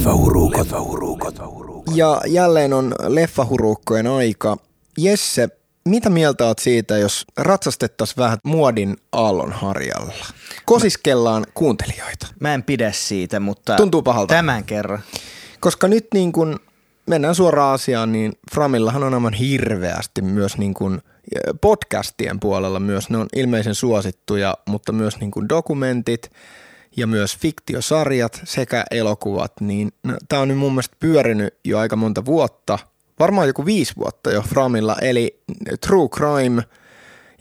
Leffahurukot. Ja jälleen on leffahurukkojen aika. Jesse, mitä mieltä oot siitä, jos ratsastettaisiin vähän muodin aallon harjalla? Kosiskellaan kuuntelijoita. Mä en pidä siitä, mutta Tuntuu pahalta. tämän kerran. Koska nyt niin kun mennään suoraan asiaan, niin Framillahan on aivan hirveästi myös niin kun podcastien puolella myös. Ne on ilmeisen suosittuja, mutta myös niin kun dokumentit ja myös fiktiosarjat sekä elokuvat. Niin no, tämä on nyt mun mielestä pyörinyt jo aika monta vuotta, varmaan joku viisi vuotta jo Framilla, eli True Crime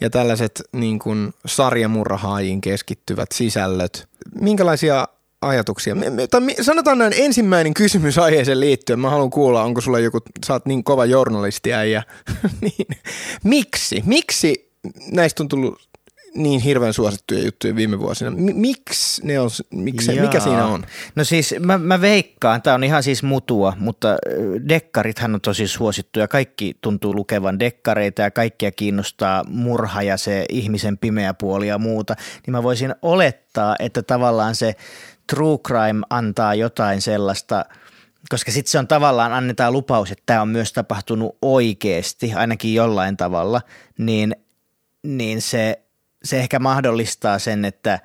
ja tällaiset niin kuin sarjamurhaajiin keskittyvät sisällöt. Minkälaisia ajatuksia? Tai sanotaan näin ensimmäinen kysymys aiheeseen liittyen. Mä haluan kuulla, onko sulla joku, sä oot niin kova journalisti ja niin. Miksi? Miksi näistä on tullut niin hirveän suosittuja juttuja viime vuosina? Miksi ne on, miksi, mikä siinä on? No siis mä, mä veikkaan, tämä on ihan siis mutua, mutta dekkarithan on tosi suosittuja. Kaikki tuntuu lukevan dekkareita ja kaikkia kiinnostaa murha ja se ihmisen pimeä puoli ja muuta. Niin mä voisin olettaa, että tavallaan se true crime antaa jotain sellaista, koska sitten se on tavallaan, annetaan lupaus, että tämä on myös tapahtunut oikeasti, ainakin jollain tavalla, niin, niin se, se ehkä mahdollistaa sen, että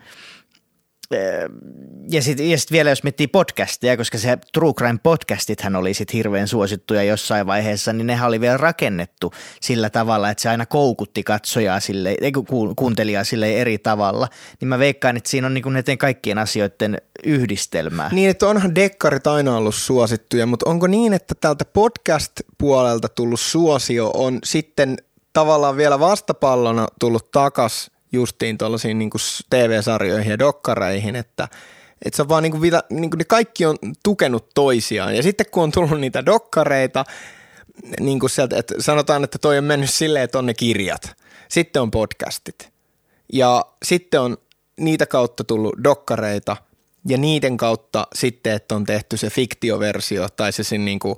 ja sitten ja sit vielä jos miettii podcasteja, koska se True Crime podcastithan oli sitten hirveän suosittuja jossain vaiheessa, niin nehän oli vielä rakennettu sillä tavalla, että se aina koukutti katsojaa sille, ei kuuntelijaa sille eri tavalla. Niin mä veikkaan, että siinä on niinku näiden kaikkien asioiden yhdistelmää. Niin, että onhan dekkarit aina ollut suosittuja, mutta onko niin, että tältä podcast-puolelta tullut suosio on sitten tavallaan vielä vastapallona tullut takas justiin tuollaisiin niin TV-sarjoihin ja dokkareihin, että että se on vaan niin kuin, niin kuin ne kaikki on tukenut toisiaan. Ja sitten kun on tullut niitä dokkareita, niin kuin sieltä, että sanotaan, että toi on mennyt silleen, että on ne kirjat. Sitten on podcastit. Ja sitten on niitä kautta tullut dokkareita ja niiden kautta sitten, että on tehty se fiktioversio tai se sen niin kuin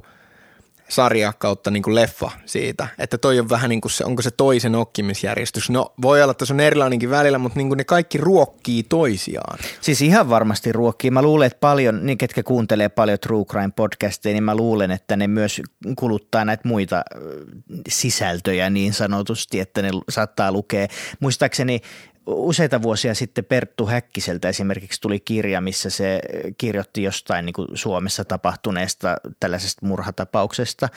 sarja kautta niin kuin leffa siitä. Että toi on vähän niin kuin se, onko se toisen okkimisjärjestys. No voi olla, että se on erilainenkin välillä, mutta niin kuin ne kaikki ruokkii toisiaan. Siis ihan varmasti ruokkii. Mä luulen, että paljon, niin ketkä kuuntelee paljon True Crime podcasteja, niin mä luulen, että ne myös kuluttaa näitä muita sisältöjä niin sanotusti, että ne saattaa lukea. Muistaakseni useita vuosia sitten Perttu Häkkiseltä esimerkiksi tuli kirja, missä se kirjoitti jostain niin kuin Suomessa tapahtuneesta tällaisesta murhatapauksesta.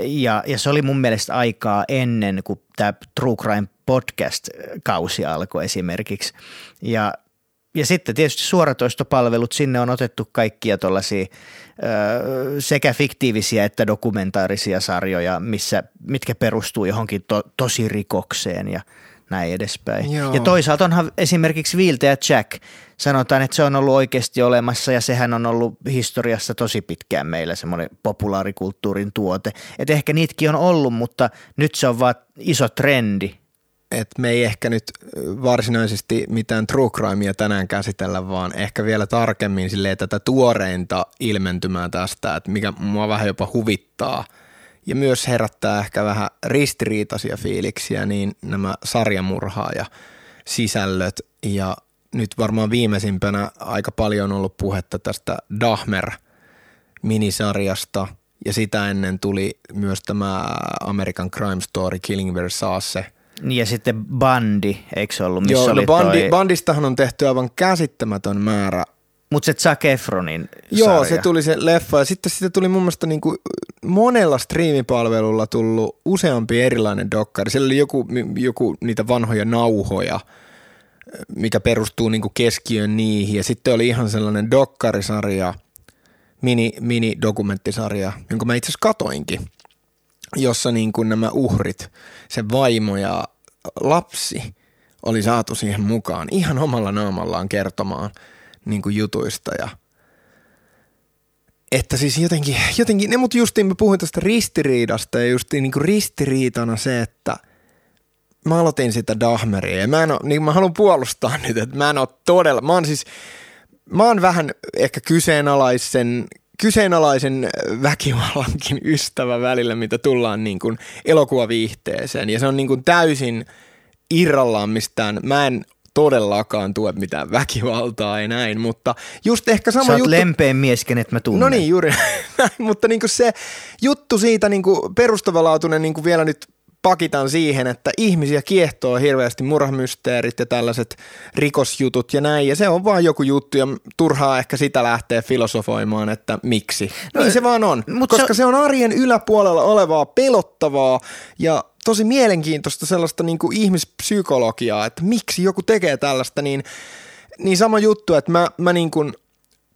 Ja, ja se oli mun mielestä aikaa ennen kuin tämä True Crime podcast-kausi alkoi esimerkiksi. Ja ja sitten tietysti suoratoistopalvelut, sinne on otettu kaikkia tuollaisia sekä fiktiivisiä että dokumentaarisia sarjoja, missä, mitkä perustuu johonkin to, tosirikokseen ja näin edespäin. Joo. Ja toisaalta onhan esimerkiksi Viiltäjä Jack, sanotaan, että se on ollut oikeasti olemassa ja sehän on ollut historiassa tosi pitkään meillä semmoinen populaarikulttuurin tuote. Että ehkä niitäkin on ollut, mutta nyt se on vaan iso trendi, että me ei ehkä nyt varsinaisesti mitään true crimea tänään käsitellä, vaan ehkä vielä tarkemmin silleen tätä tuoreinta ilmentymää tästä, että mikä mua vähän jopa huvittaa ja myös herättää ehkä vähän ristiriitaisia fiiliksiä, niin nämä sarjamurhaa ja sisällöt ja nyt varmaan viimeisimpänä aika paljon on ollut puhetta tästä Dahmer-minisarjasta ja sitä ennen tuli myös tämä American Crime Story Killing Versace – ja sitten Bandi, eikö se ollut, missä Joo, oli no bandi, toi... Bandistahan on tehty aivan käsittämätön määrä. Mutta se Zac Efronin Joo, sarja. se tuli se leffa ja sitten sitä tuli mun mielestä niin kuin monella striimipalvelulla tullut useampi erilainen dokkari. Siellä oli joku, joku niitä vanhoja nauhoja, mikä perustuu niin kuin keskiön niihin ja sitten oli ihan sellainen dokkarisarja, mini, mini-dokumenttisarja, jonka mä itse asiassa katoinkin jossa niin kuin nämä uhrit, se vaimo ja lapsi oli saatu siihen mukaan ihan omalla naamallaan kertomaan niin kuin jutuista ja että siis jotenkin, jotenkin ne mut justiin mä puhuin tästä ristiriidasta ja justiin niin kuin ristiriitana se, että mä aloitin sitä Dahmeria ja mä, en oo, niin mä haluan puolustaa nyt, että mä en ole todella, mä oon siis, mä oon vähän ehkä kyseenalaisen kyseenalaisen väkivallankin ystävä välillä, mitä tullaan niin kuin elokuvaviihteeseen. Ja se on niin kuin täysin irrallaan mistään. Mä en todellakaan tue mitään väkivaltaa, ei näin, mutta just ehkä sama Sä oot juttu. lempeän mies, kenet mä tunnen. No niin, juuri näin, mutta niin kuin se juttu siitä niin kuin perustavanlaatuinen niin kuin vielä nyt pakitan siihen, että ihmisiä kiehtoo hirveästi murhamysteerit ja tällaiset rikosjutut ja näin, ja se on vaan joku juttu, ja turhaa ehkä sitä lähtee filosofoimaan, että miksi. No, niin se vaan on, koska se... se on arjen yläpuolella olevaa, pelottavaa ja tosi mielenkiintoista sellaista niin kuin ihmispsykologiaa, että miksi joku tekee tällaista, niin, niin sama juttu, että mä, mä niin kuin,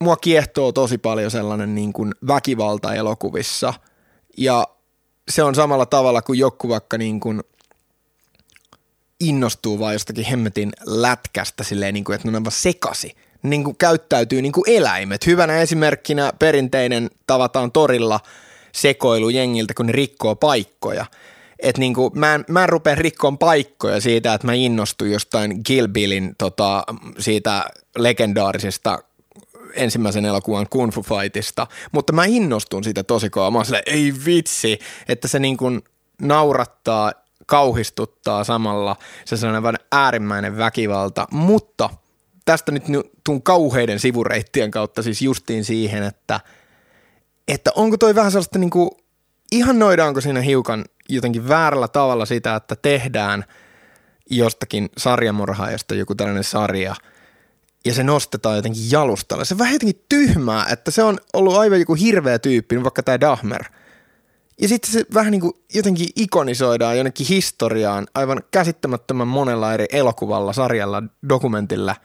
mua kiehtoo tosi paljon sellainen niin kuin väkivalta elokuvissa ja se on samalla tavalla kuin joku vaikka niin kuin innostuu vaan jostakin hemmetin lätkästä silleen, niin kuin, että ne on vaan sekasi. Niin kuin käyttäytyy niin kuin eläimet. Hyvänä esimerkkinä perinteinen tavataan torilla sekoilu jengiltä, kun ne rikkoo paikkoja. Et niin kuin, mä, en, mä en rupea rikkoon paikkoja siitä, että mä innostun jostain Kill Billin tota, siitä legendaarisesta ensimmäisen elokuvan Kung Fu Fightista, mutta mä innostun siitä tosi kovaa. Mä oon silleen, ei vitsi, että se niin kuin naurattaa, kauhistuttaa samalla. Se sellainen äärimmäinen väkivalta, mutta tästä nyt tuun kauheiden sivureittien kautta siis justiin siihen, että, että onko toi vähän sellaista niin kuin, ihannoidaanko siinä hiukan jotenkin väärällä tavalla sitä, että tehdään jostakin sarjamurhaajasta joku tällainen sarja – ja se nostetaan jotenkin jalustalle. Se on vähän jotenkin tyhmää, että se on ollut aivan joku hirveä tyyppi, vaikka tämä Dahmer. Ja sitten se vähän niin kuin jotenkin ikonisoidaan jonnekin historiaan aivan käsittämättömän monella eri elokuvalla, sarjalla, dokumentilla –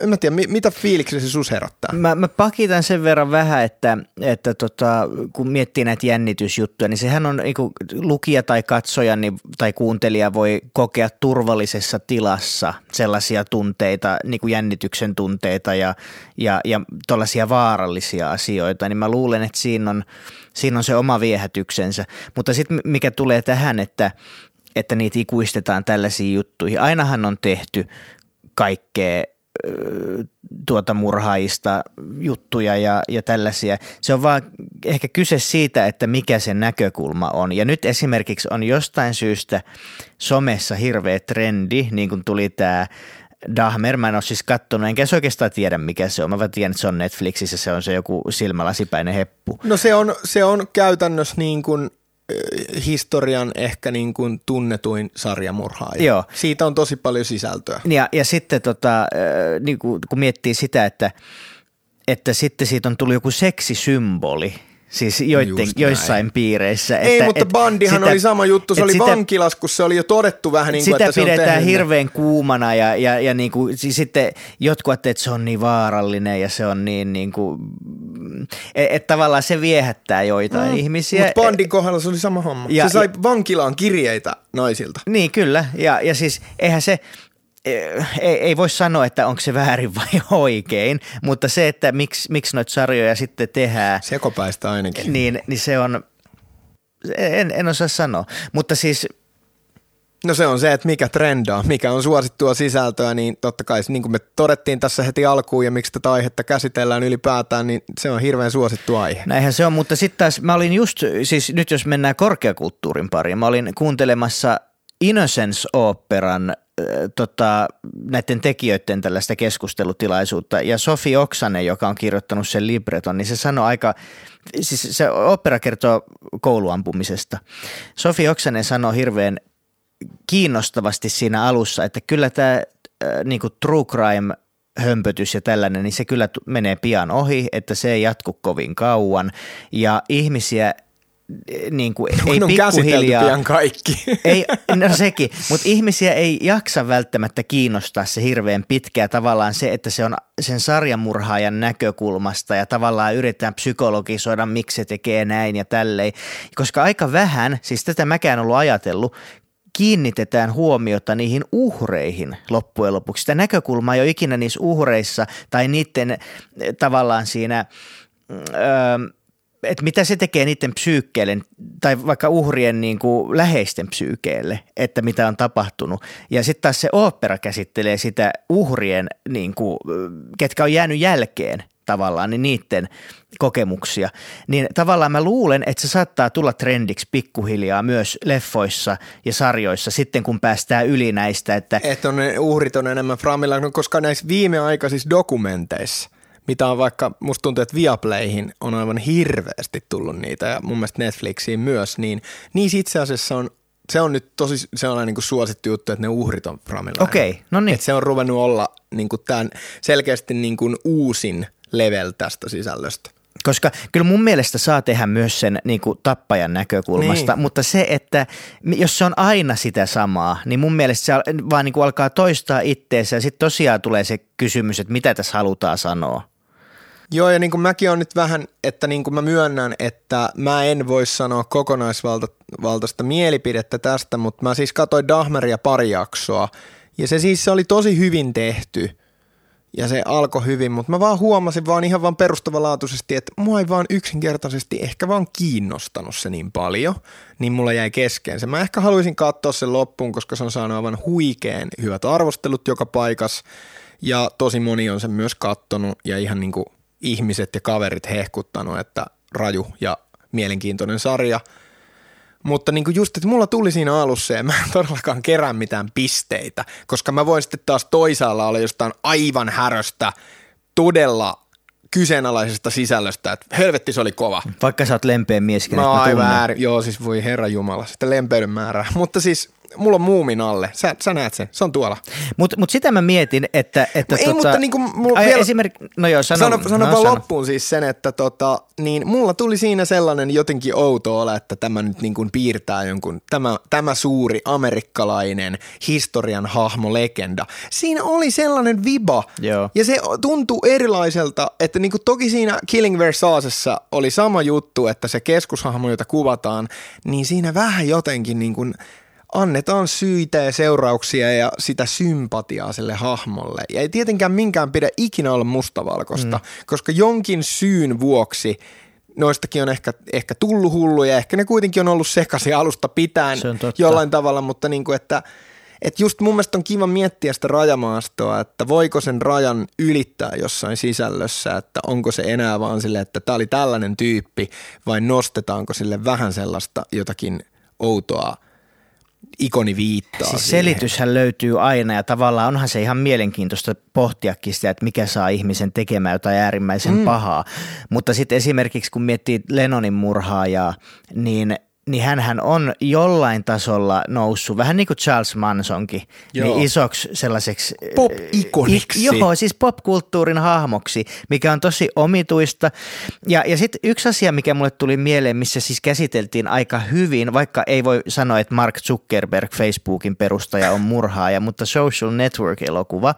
en mä tiedä, mitä fiiliksi se sus herottaa? Mä, mä pakitan sen verran vähän, että, että tota, kun miettii näitä jännitysjuttuja, niin sehän on niin lukija tai katsoja niin, tai kuuntelija voi kokea turvallisessa tilassa sellaisia tunteita, niin kuin jännityksen tunteita ja, ja, ja tällaisia vaarallisia asioita, niin mä luulen, että siinä on, siinä on se oma viehätyksensä. Mutta sitten mikä tulee tähän, että että niitä ikuistetaan tällaisiin juttuihin. Ainahan on tehty kaikkea tuota murhaista juttuja ja, ja tällaisia. Se on vaan ehkä kyse siitä, että mikä se näkökulma on. Ja nyt esimerkiksi on jostain syystä somessa hirveä trendi, niin kuin tuli tämä Dahmer, mä en ole siis kattonut, enkä se oikeastaan tiedä mikä se on. Mä vaan tiedän, että se on Netflixissä, se on se joku silmälasipäinen heppu. No se on, se on käytännössä niin kuin – historian ehkä niin kuin tunnetuin sarjamurhaaja. Joo. Siitä on tosi paljon sisältöä. Ja, ja sitten tota, niin kuin, kun miettii sitä, että, että sitten siitä on tullut joku seksisymboli – Siis joitten, joissain piireissä. Ei, että, mutta et, Bandihan sitä, oli sama juttu, se oli sitä, vankilas, kun se oli jo todettu vähän niin kuin, sitä että se pidetään on tehnyt. hirveän kuumana ja, ja, ja niin kuin, siis sitten jotkut että se on niin vaarallinen ja se on niin, niin kuin, että et tavallaan se viehättää joitain mm. ihmisiä. Mutta Bandin kohdalla se oli sama homma. Ja, se sai ja, vankilaan kirjeitä naisilta. Niin, kyllä. Ja, ja siis eihän se, ei, ei voi sanoa, että onko se väärin vai oikein, mutta se, että miksi, miksi noita sarjoja sitten tehdään. Sekopäistä ainakin. Niin, niin se on, en, en osaa sanoa, mutta siis – No se on se, että mikä trendaa, mikä on suosittua sisältöä, niin totta kai niin kuin me todettiin tässä heti alkuun ja miksi tätä aihetta käsitellään ylipäätään, niin se on hirveän suosittu aihe. Näinhän se on, mutta sitten taas mä olin just, siis nyt jos mennään korkeakulttuurin pariin, mä olin kuuntelemassa Innocence-oopperan tota, näiden tekijöiden tällaista keskustelutilaisuutta. Ja Sofi Oksanen, joka on kirjoittanut sen libreton, niin se sanoi aika, siis se opera kertoo kouluampumisesta. Sofi Oksanen sanoi hirveän kiinnostavasti siinä alussa, että kyllä tämä niin true crime hömpötys ja tällainen, niin se kyllä menee pian ohi, että se ei jatku kovin kauan ja ihmisiä niin kuin, ei on pikkuhiljaa. pian kaikki. Ei, no sekin, mutta ihmisiä ei jaksa välttämättä kiinnostaa se hirveän pitkää tavallaan se, että se on sen sarjamurhaajan näkökulmasta ja tavallaan yritetään psykologisoida, miksi se tekee näin ja tälleen. Koska aika vähän, siis tätä mäkään ollut ajatellut, kiinnitetään huomiota niihin uhreihin loppujen lopuksi. Sitä näkökulmaa ei ole ikinä niissä uhreissa tai niiden eh, tavallaan siinä... Öö, että mitä se tekee niiden psyykkeelle tai vaikka uhrien niin kuin läheisten psyykeelle, että mitä on tapahtunut. Ja sitten taas se opera käsittelee sitä uhrien, niin kuin, ketkä on jäänyt jälkeen tavallaan, niin niiden kokemuksia. Niin tavallaan mä luulen, että se saattaa tulla trendiksi pikkuhiljaa myös leffoissa ja sarjoissa sitten, kun päästään yli näistä. Että, että on uhrit on enemmän framilla, koska näissä viimeaikaisissa dokumenteissa mitä on vaikka, musta tuntuu, että Viaplayhin on aivan hirveästi tullut niitä ja mun mielestä Netflixiin myös, niin niissä itse asiassa on se on nyt tosi sellainen niin kuin suosittu juttu, että ne uhrit on Framilla. Okei, okay, no niin. Että se on ruvennut olla niin kuin tämän selkeästi niin kuin uusin level tästä sisällöstä. Koska kyllä mun mielestä saa tehdä myös sen niin kuin tappajan näkökulmasta, niin. mutta se, että jos se on aina sitä samaa, niin mun mielestä se vaan niin kuin alkaa toistaa itteensä ja sitten tosiaan tulee se kysymys, että mitä tässä halutaan sanoa. Joo, ja niin kuin mäkin on nyt vähän, että niin kuin mä myönnän, että mä en voi sanoa kokonaisvaltaista mielipidettä tästä, mutta mä siis katsoin Dahmeria pari jaksoa, ja se siis se oli tosi hyvin tehty, ja se alkoi hyvin, mutta mä vaan huomasin vaan ihan vaan perustavanlaatuisesti, että mua ei vaan yksinkertaisesti ehkä vaan kiinnostanut se niin paljon, niin mulla jäi kesken se. Mä ehkä haluaisin katsoa sen loppuun, koska se on saanut aivan huikeen hyvät arvostelut joka paikassa, ja tosi moni on sen myös kattonut, ja ihan niin kuin ihmiset ja kaverit hehkuttanut, että raju ja mielenkiintoinen sarja. Mutta niin kuin just, että mulla tuli siinä alussa ja mä en todellakaan kerää mitään pisteitä, koska mä voin sitten taas toisaalla olla jostain aivan häröstä todella kyseenalaisesta sisällöstä, että helvetti se oli kova. Vaikka sä oot lempeä mies, mä, mä aivan ääri, joo siis voi herra jumala, sitten lempeyden määrää. Mutta siis mulla on muumin alle. Sä, sä näet sen, se on tuolla. Mutta mut sitä mä mietin, että... että ei, tota, mutta niin kuin mulla ai, vielä, esimerk, no joo, sano, sano, sano, no, sano. loppuun siis sen, että tota, niin mulla tuli siinä sellainen jotenkin outo ole, että tämä nyt niin kuin piirtää jonkun, tämä, tämä suuri amerikkalainen historian hahmo legenda. Siinä oli sellainen viba joo. ja se tuntuu erilaiselta, että niin kuin toki siinä Killing Versaasessa oli sama juttu, että se keskushahmo, jota kuvataan, niin siinä vähän jotenkin niin kuin – annetaan syitä ja seurauksia ja sitä sympatiaa sille hahmolle. Ja ei tietenkään minkään pidä ikinä olla mustavalkoista, mm. koska jonkin syyn vuoksi noistakin on ehkä, ehkä tullut hulluja, ehkä ne kuitenkin on ollut sekaisin alusta pitäen jollain tavalla, mutta niin kuin, että että just mun mielestä on kiva miettiä sitä rajamaastoa, että voiko sen rajan ylittää jossain sisällössä, että onko se enää vaan sille, että tämä oli tällainen tyyppi vai nostetaanko sille vähän sellaista jotakin outoa ikoni viittaa. Siis selityshän löytyy aina ja tavallaan onhan se ihan mielenkiintoista pohtiakin sitä, että mikä saa ihmisen tekemään jotain äärimmäisen mm. pahaa. Mutta sitten esimerkiksi kun miettii Lennonin murhaajaa, niin niin hän on jollain tasolla noussut, vähän niin kuin Charles Mansonkin, niin joo. niin isoksi sellaiseksi... Pop-ikoniksi. joo, siis popkulttuurin hahmoksi, mikä on tosi omituista. Ja, ja sitten yksi asia, mikä mulle tuli mieleen, missä siis käsiteltiin aika hyvin, vaikka ei voi sanoa, että Mark Zuckerberg, Facebookin perustaja, on murhaaja, mutta Social Network-elokuva,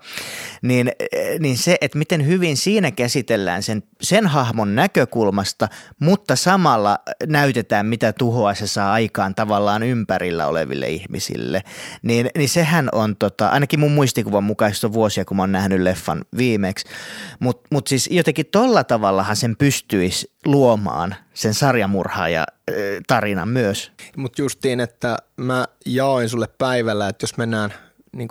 niin, niin se, että miten hyvin siinä käsitellään sen, sen hahmon näkökulmasta, mutta samalla näytetään, mitä tuhoa se saa aikaan tavallaan ympärillä oleville ihmisille, niin, niin sehän on tota, ainakin mun muistikuvan mukaista vuosia, kun mä oon nähnyt leffan viimeksi, mutta mut siis jotenkin tolla tavallahan sen pystyisi luomaan sen sarjamurhaaja tarinan myös. Mutta justiin, että mä jaoin sulle päivällä, että jos mennään niin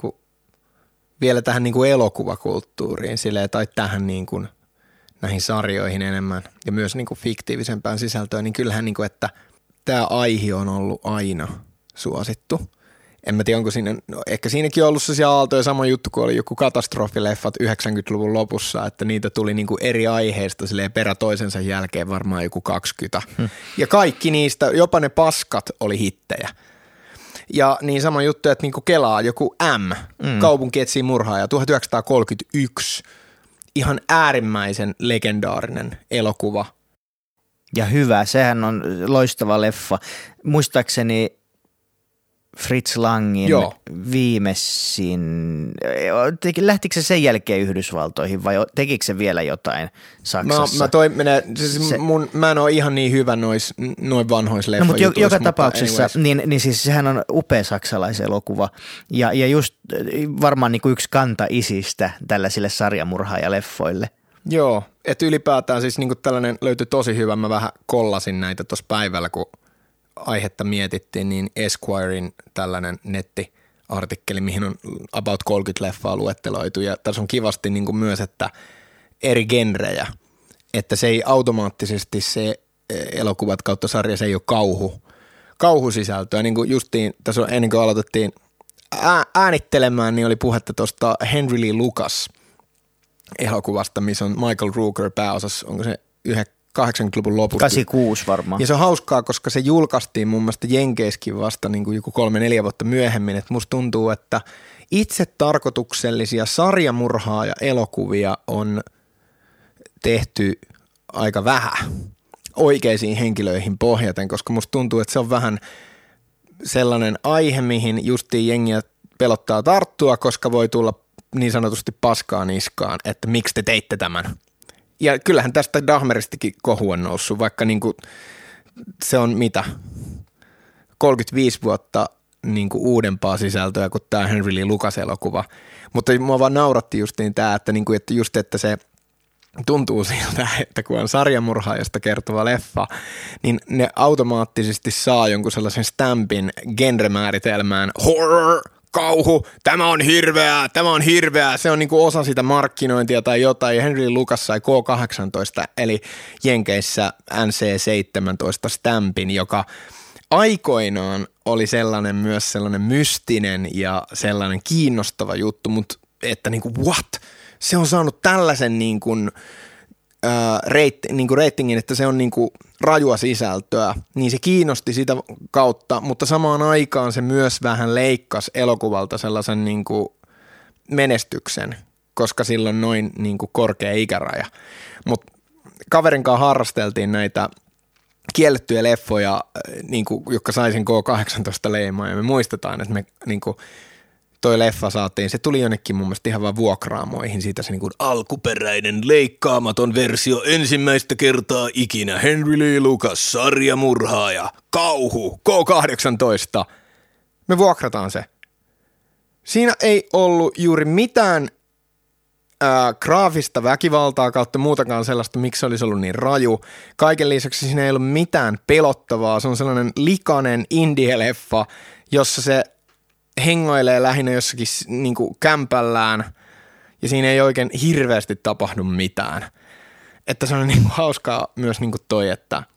vielä tähän niin elokuvakulttuuriin silleen, tai tähän niin kuin näihin sarjoihin enemmän ja myös niin kuin fiktiivisempään sisältöön, niin kyllähän niin kuin, että – tämä aihe on ollut aina suosittu. En mä tiedä, onko siinä, no ehkä siinäkin on ollut sellaisia aaltoja, sama juttu kuin oli joku katastrofileffat 90-luvun lopussa, että niitä tuli niinku eri aiheista silleen perä toisensa jälkeen varmaan joku 20. Hmm. Ja kaikki niistä, jopa ne paskat oli hittejä. Ja niin sama juttu, että niinku Kelaa joku M, mm. kaupunki etsii murhaaja, 1931, ihan äärimmäisen legendaarinen elokuva – ja hyvä. Sehän on loistava leffa. Muistaakseni Fritz Langin Joo. viimeisin, lähtikö se sen jälkeen Yhdysvaltoihin vai tekikö se vielä jotain Saksassa? Mä, mä, toi, minä, siis se, mun, mä en ole ihan niin hyvä nois, noin vanhoissa no, mutta joka mutta tapauksessa, niin, niin siis sehän on upea saksalaiselokuva ja, ja just varmaan niin kuin yksi kanta isistä tällaisille sarjamurhaajaleffoille. Joo, että ylipäätään siis niin tällainen löytyi tosi hyvä. Mä vähän kollasin näitä tuossa päivällä, kun aihetta mietittiin, niin Esquirein tällainen nettiartikkeli, mihin on about 30 leffaa luetteloitu. Ja tässä on kivasti niin kuin myös, että eri genrejä että se ei automaattisesti se elokuvat kautta sarja, se ei ole kauhu, kauhusisältöä. Niin kuin justiin, tässä on, ennen kuin aloitettiin äänittelemään, niin oli puhetta tuosta Henry Lee Lucas elokuvasta, missä on Michael Rooker pääosassa, onko se 80-luvun lopussa. 86 varmaan. Ja se on hauskaa, koska se julkaistiin mun mielestä Jenkeiskin vasta niin kuin joku kolme-neljä vuotta myöhemmin. Että musta tuntuu, että itse tarkoituksellisia sarjamurhaa ja elokuvia on tehty aika vähän oikeisiin henkilöihin pohjaten, koska musta tuntuu, että se on vähän sellainen aihe, mihin justiin jengiä pelottaa tarttua, koska voi tulla niin sanotusti paskaa niskaan, että miksi te teitte tämän. Ja kyllähän tästä Dahmeristikin kohu on noussut, vaikka niin kuin se on mitä, 35 vuotta niin kuin uudempaa sisältöä kuin tämä Henry Lee Lucas-elokuva. Mutta mua vaan nauratti justiin tämä, että, niin kuin, että just että se tuntuu siltä, että kun on sarjamurhaajasta kertova leffa, niin ne automaattisesti saa jonkun sellaisen stampin genremääritelmään horror, kauhu, tämä on hirveää, tämä on hirveää, se on niinku osa sitä markkinointia tai jotain. Henry Lucas sai K18, eli Jenkeissä NC17 stampin, joka aikoinaan oli sellainen myös sellainen mystinen ja sellainen kiinnostava juttu, mutta että niinku what? Se on saanut tällaisen niin kuin, ää, reit, niin kuin reitingin, että se on niin kuin rajua sisältöä, niin se kiinnosti sitä kautta, mutta samaan aikaan se myös vähän leikkasi elokuvalta sellaisen niin kuin menestyksen, koska silloin noin niin kuin korkea ikäraja. Mutta kaverin kanssa harrasteltiin näitä kiellettyjä leffoja, niin kuin, jotka saisin K18 leimaa ja me muistetaan, että me niin kuin, toi leffa saatiin, se tuli jonnekin mun mielestä ihan vaan vuokraamoihin siitä se niin kuin alkuperäinen leikkaamaton versio ensimmäistä kertaa ikinä Henry Lee Lucas, sarjamurhaaja, kauhu, K18. Me vuokrataan se. Siinä ei ollut juuri mitään ää, graafista väkivaltaa kautta muutakaan sellaista, miksi se olisi ollut niin raju. Kaiken lisäksi siinä ei ollut mitään pelottavaa. Se on sellainen likainen indie-leffa, jossa se hengoilee lähinnä jossakin niin kuin kämpällään ja siinä ei oikein hirveästi tapahdu mitään. Että se on niin kuin hauskaa myös niin kuin toi, että –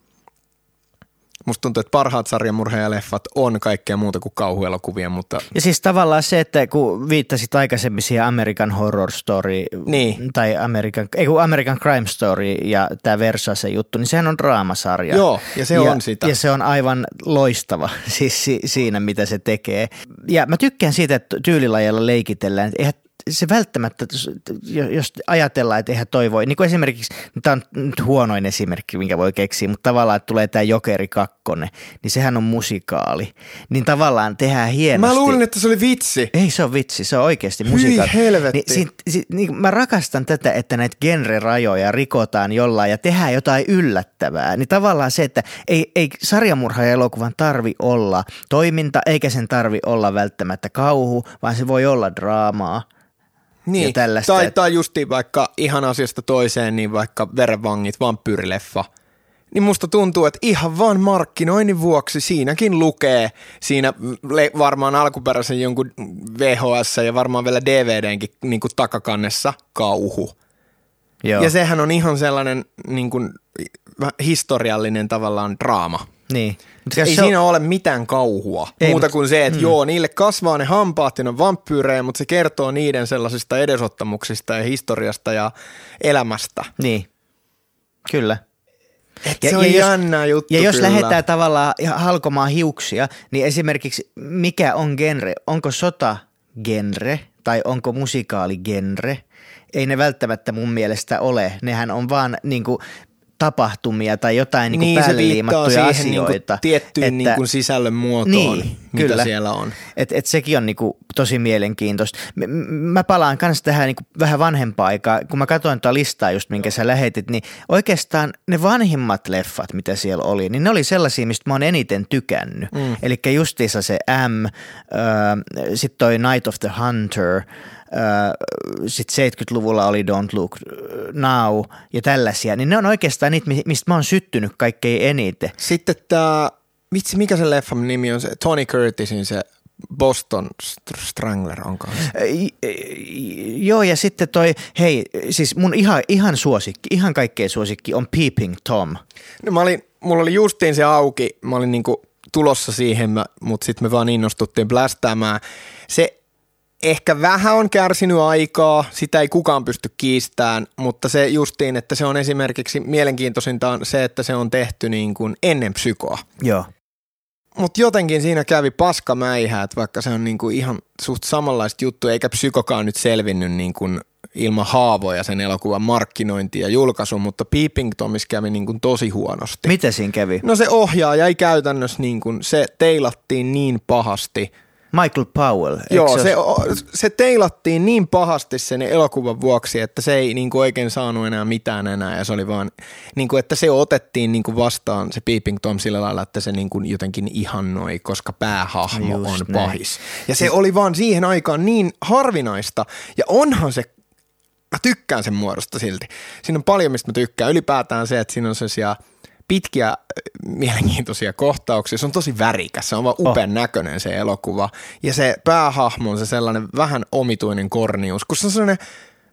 Musta tuntuu, että parhaat sarjamurhaajaleffat on kaikkea muuta kuin kauhuelokuvia, mutta... Ja siis tavallaan se, että kun viittasit aikaisemmin siihen American Horror Story niin. tai American, ei kun American Crime Story ja tämä Versa se juttu, niin sehän on draamasarja. Joo, ja se ja, on sitä. Ja se on aivan loistava siis si, siinä, mitä se tekee. Ja mä tykkään siitä, että tyylilajalla leikitellään. Eihän se välttämättä, jos ajatellaan, että eihän toi voi, niin kuin esimerkiksi, tämä on nyt huonoin esimerkki, minkä voi keksiä, mutta tavallaan, että tulee tämä Jokeri 2, niin sehän on musikaali. Niin tavallaan tehdään hienosti. Mä luulin, että se oli vitsi. Ei se on vitsi, se on oikeasti musikaali. Hyi helvetti. Niin, si, si, niin, mä rakastan tätä, että näitä genre-rajoja rikotaan jollain ja tehdään jotain yllättävää. Niin tavallaan se, että ei, ei sarjamurha-elokuvan tarvi olla toiminta, eikä sen tarvi olla välttämättä kauhu, vaan se voi olla draamaa – niin, tällaista. Tai, tai justiin vaikka ihan asiasta toiseen, niin vaikka verenvangit, vampyyrileffa. Niin musta tuntuu, että ihan vaan markkinoinnin vuoksi siinäkin lukee, siinä varmaan alkuperäisen jonkun VHS ja varmaan vielä DVDnkin niin kuin takakannessa kauhu. Joo. Ja sehän on ihan sellainen niin kuin, historiallinen tavallaan draama. Niin. Mutta ei siinä on... ole mitään kauhua, ei, muuta kuin se, että mm. joo, niille kasvaa ne hampaat ja ne on vampyyrejä, mutta se kertoo niiden sellaisista edesottamuksista ja historiasta ja elämästä. Niin, kyllä. Et ja, se on ja jännä jos, juttu Ja jos kyllä. lähdetään tavallaan halkomaan hiuksia, niin esimerkiksi mikä on genre? Onko sota genre tai onko musikaali genre? Ei ne välttämättä mun mielestä ole. Nehän on vaan niin kuin, tapahtumia tai jotain niin, niin päälle liimattuja niinku asioita. Niin tiettyyn että, niin kuin sisällön muotoon, niin, mitä kyllä. siellä on. Et, et sekin on niin kuin tosi mielenkiintoista. Mä palaan myös tähän niin kuin vähän vanhempaa aikaa. Kun mä katsoin tuota listaa just, minkä sä lähetit, niin oikeastaan ne vanhimmat leffat, mitä siellä oli, niin ne oli sellaisia, mistä mä oon eniten tykännyt. Mm. Eli justiinsa se M, äh, sitten toi Night of the Hunter – sitten 70-luvulla oli Don't Look Now ja tällaisia, niin ne on oikeastaan niitä, mistä mä oon syttynyt kaikkein eniten. Sitten tämä, vitsi mikä se leffan nimi on, se Tony Curtisin se Boston Strangler onko se? Joo, ja sitten toi, hei, siis mun ihan, ihan suosikki, ihan kaikkein suosikki on Peeping Tom. No mä olin, mulla oli justiin se auki, mä olin niinku tulossa siihen, mutta sitten me vaan innostuttiin blästäämään. Se ehkä vähän on kärsinyt aikaa, sitä ei kukaan pysty kiistämään, mutta se justiin, että se on esimerkiksi mielenkiintoisinta on se, että se on tehty niin kuin ennen psykoa. Joo. Mutta jotenkin siinä kävi paska mäihää, että vaikka se on niinku ihan suht samanlaista juttu, eikä psykokaan nyt selvinnyt niinku ilman haavoja sen elokuvan markkinointi ja julkaisu, mutta Peeping Tomis kävi niinku tosi huonosti. Mitä siinä kävi? No se ohjaaja ei käytännössä, niinku, se teilattiin niin pahasti – Michael Powell. Joo, se, se teilattiin niin pahasti sen elokuvan vuoksi, että se ei niin kuin oikein saanut enää mitään enää ja se oli vaan, niin kuin, että se otettiin niin kuin vastaan se Peeping Tom sillä lailla, että se niin kuin jotenkin ihannoi, koska päähahmo Just on näin. pahis. Ja se oli vaan siihen aikaan niin harvinaista ja onhan se mä tykkään sen muodosta silti. Siinä on paljon, mistä mä tykkään. Ylipäätään se, että siinä on sellaisia – pitkiä, mielenkiintoisia kohtauksia. Se on tosi värikäs, se on vaan upean oh. näköinen se elokuva. Ja se päähahmo on se sellainen vähän omituinen kornius, kun se on sellainen,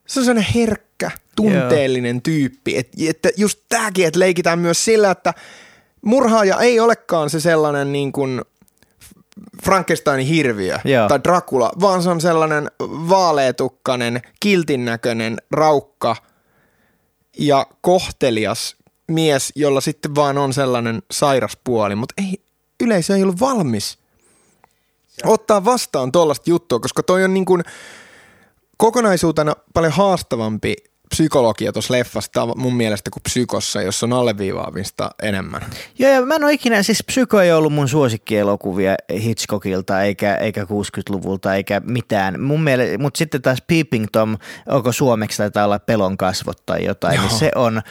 se on sellainen herkkä, tunteellinen yeah. tyyppi. Et, että just tämäkin, että leikitään myös sillä, että murhaaja ei olekaan se sellainen niin kuin Frankensteinin hirviö yeah. tai Dracula, vaan se on sellainen vaaleetukkainen, kiltin näköinen raukka ja kohtelias mies, jolla sitten vaan on sellainen sairas puoli, mutta ei, yleisö ei ollut valmis ottaa vastaan tuollaista juttua, koska toi on niin kuin kokonaisuutena paljon haastavampi psykologia tuossa leffassa mun mielestä kuin psykossa, jossa on alleviivaamista enemmän. Joo, ja mä en ole ikinä, siis psyko ei ollut mun suosikkielokuvia Hitchcockilta eikä, eikä 60-luvulta eikä mitään. Mun mielestä, mutta sitten taas Peeping Tom, onko suomeksi taitaa olla pelon kasvot tai jotain, niin Joo. niin se on,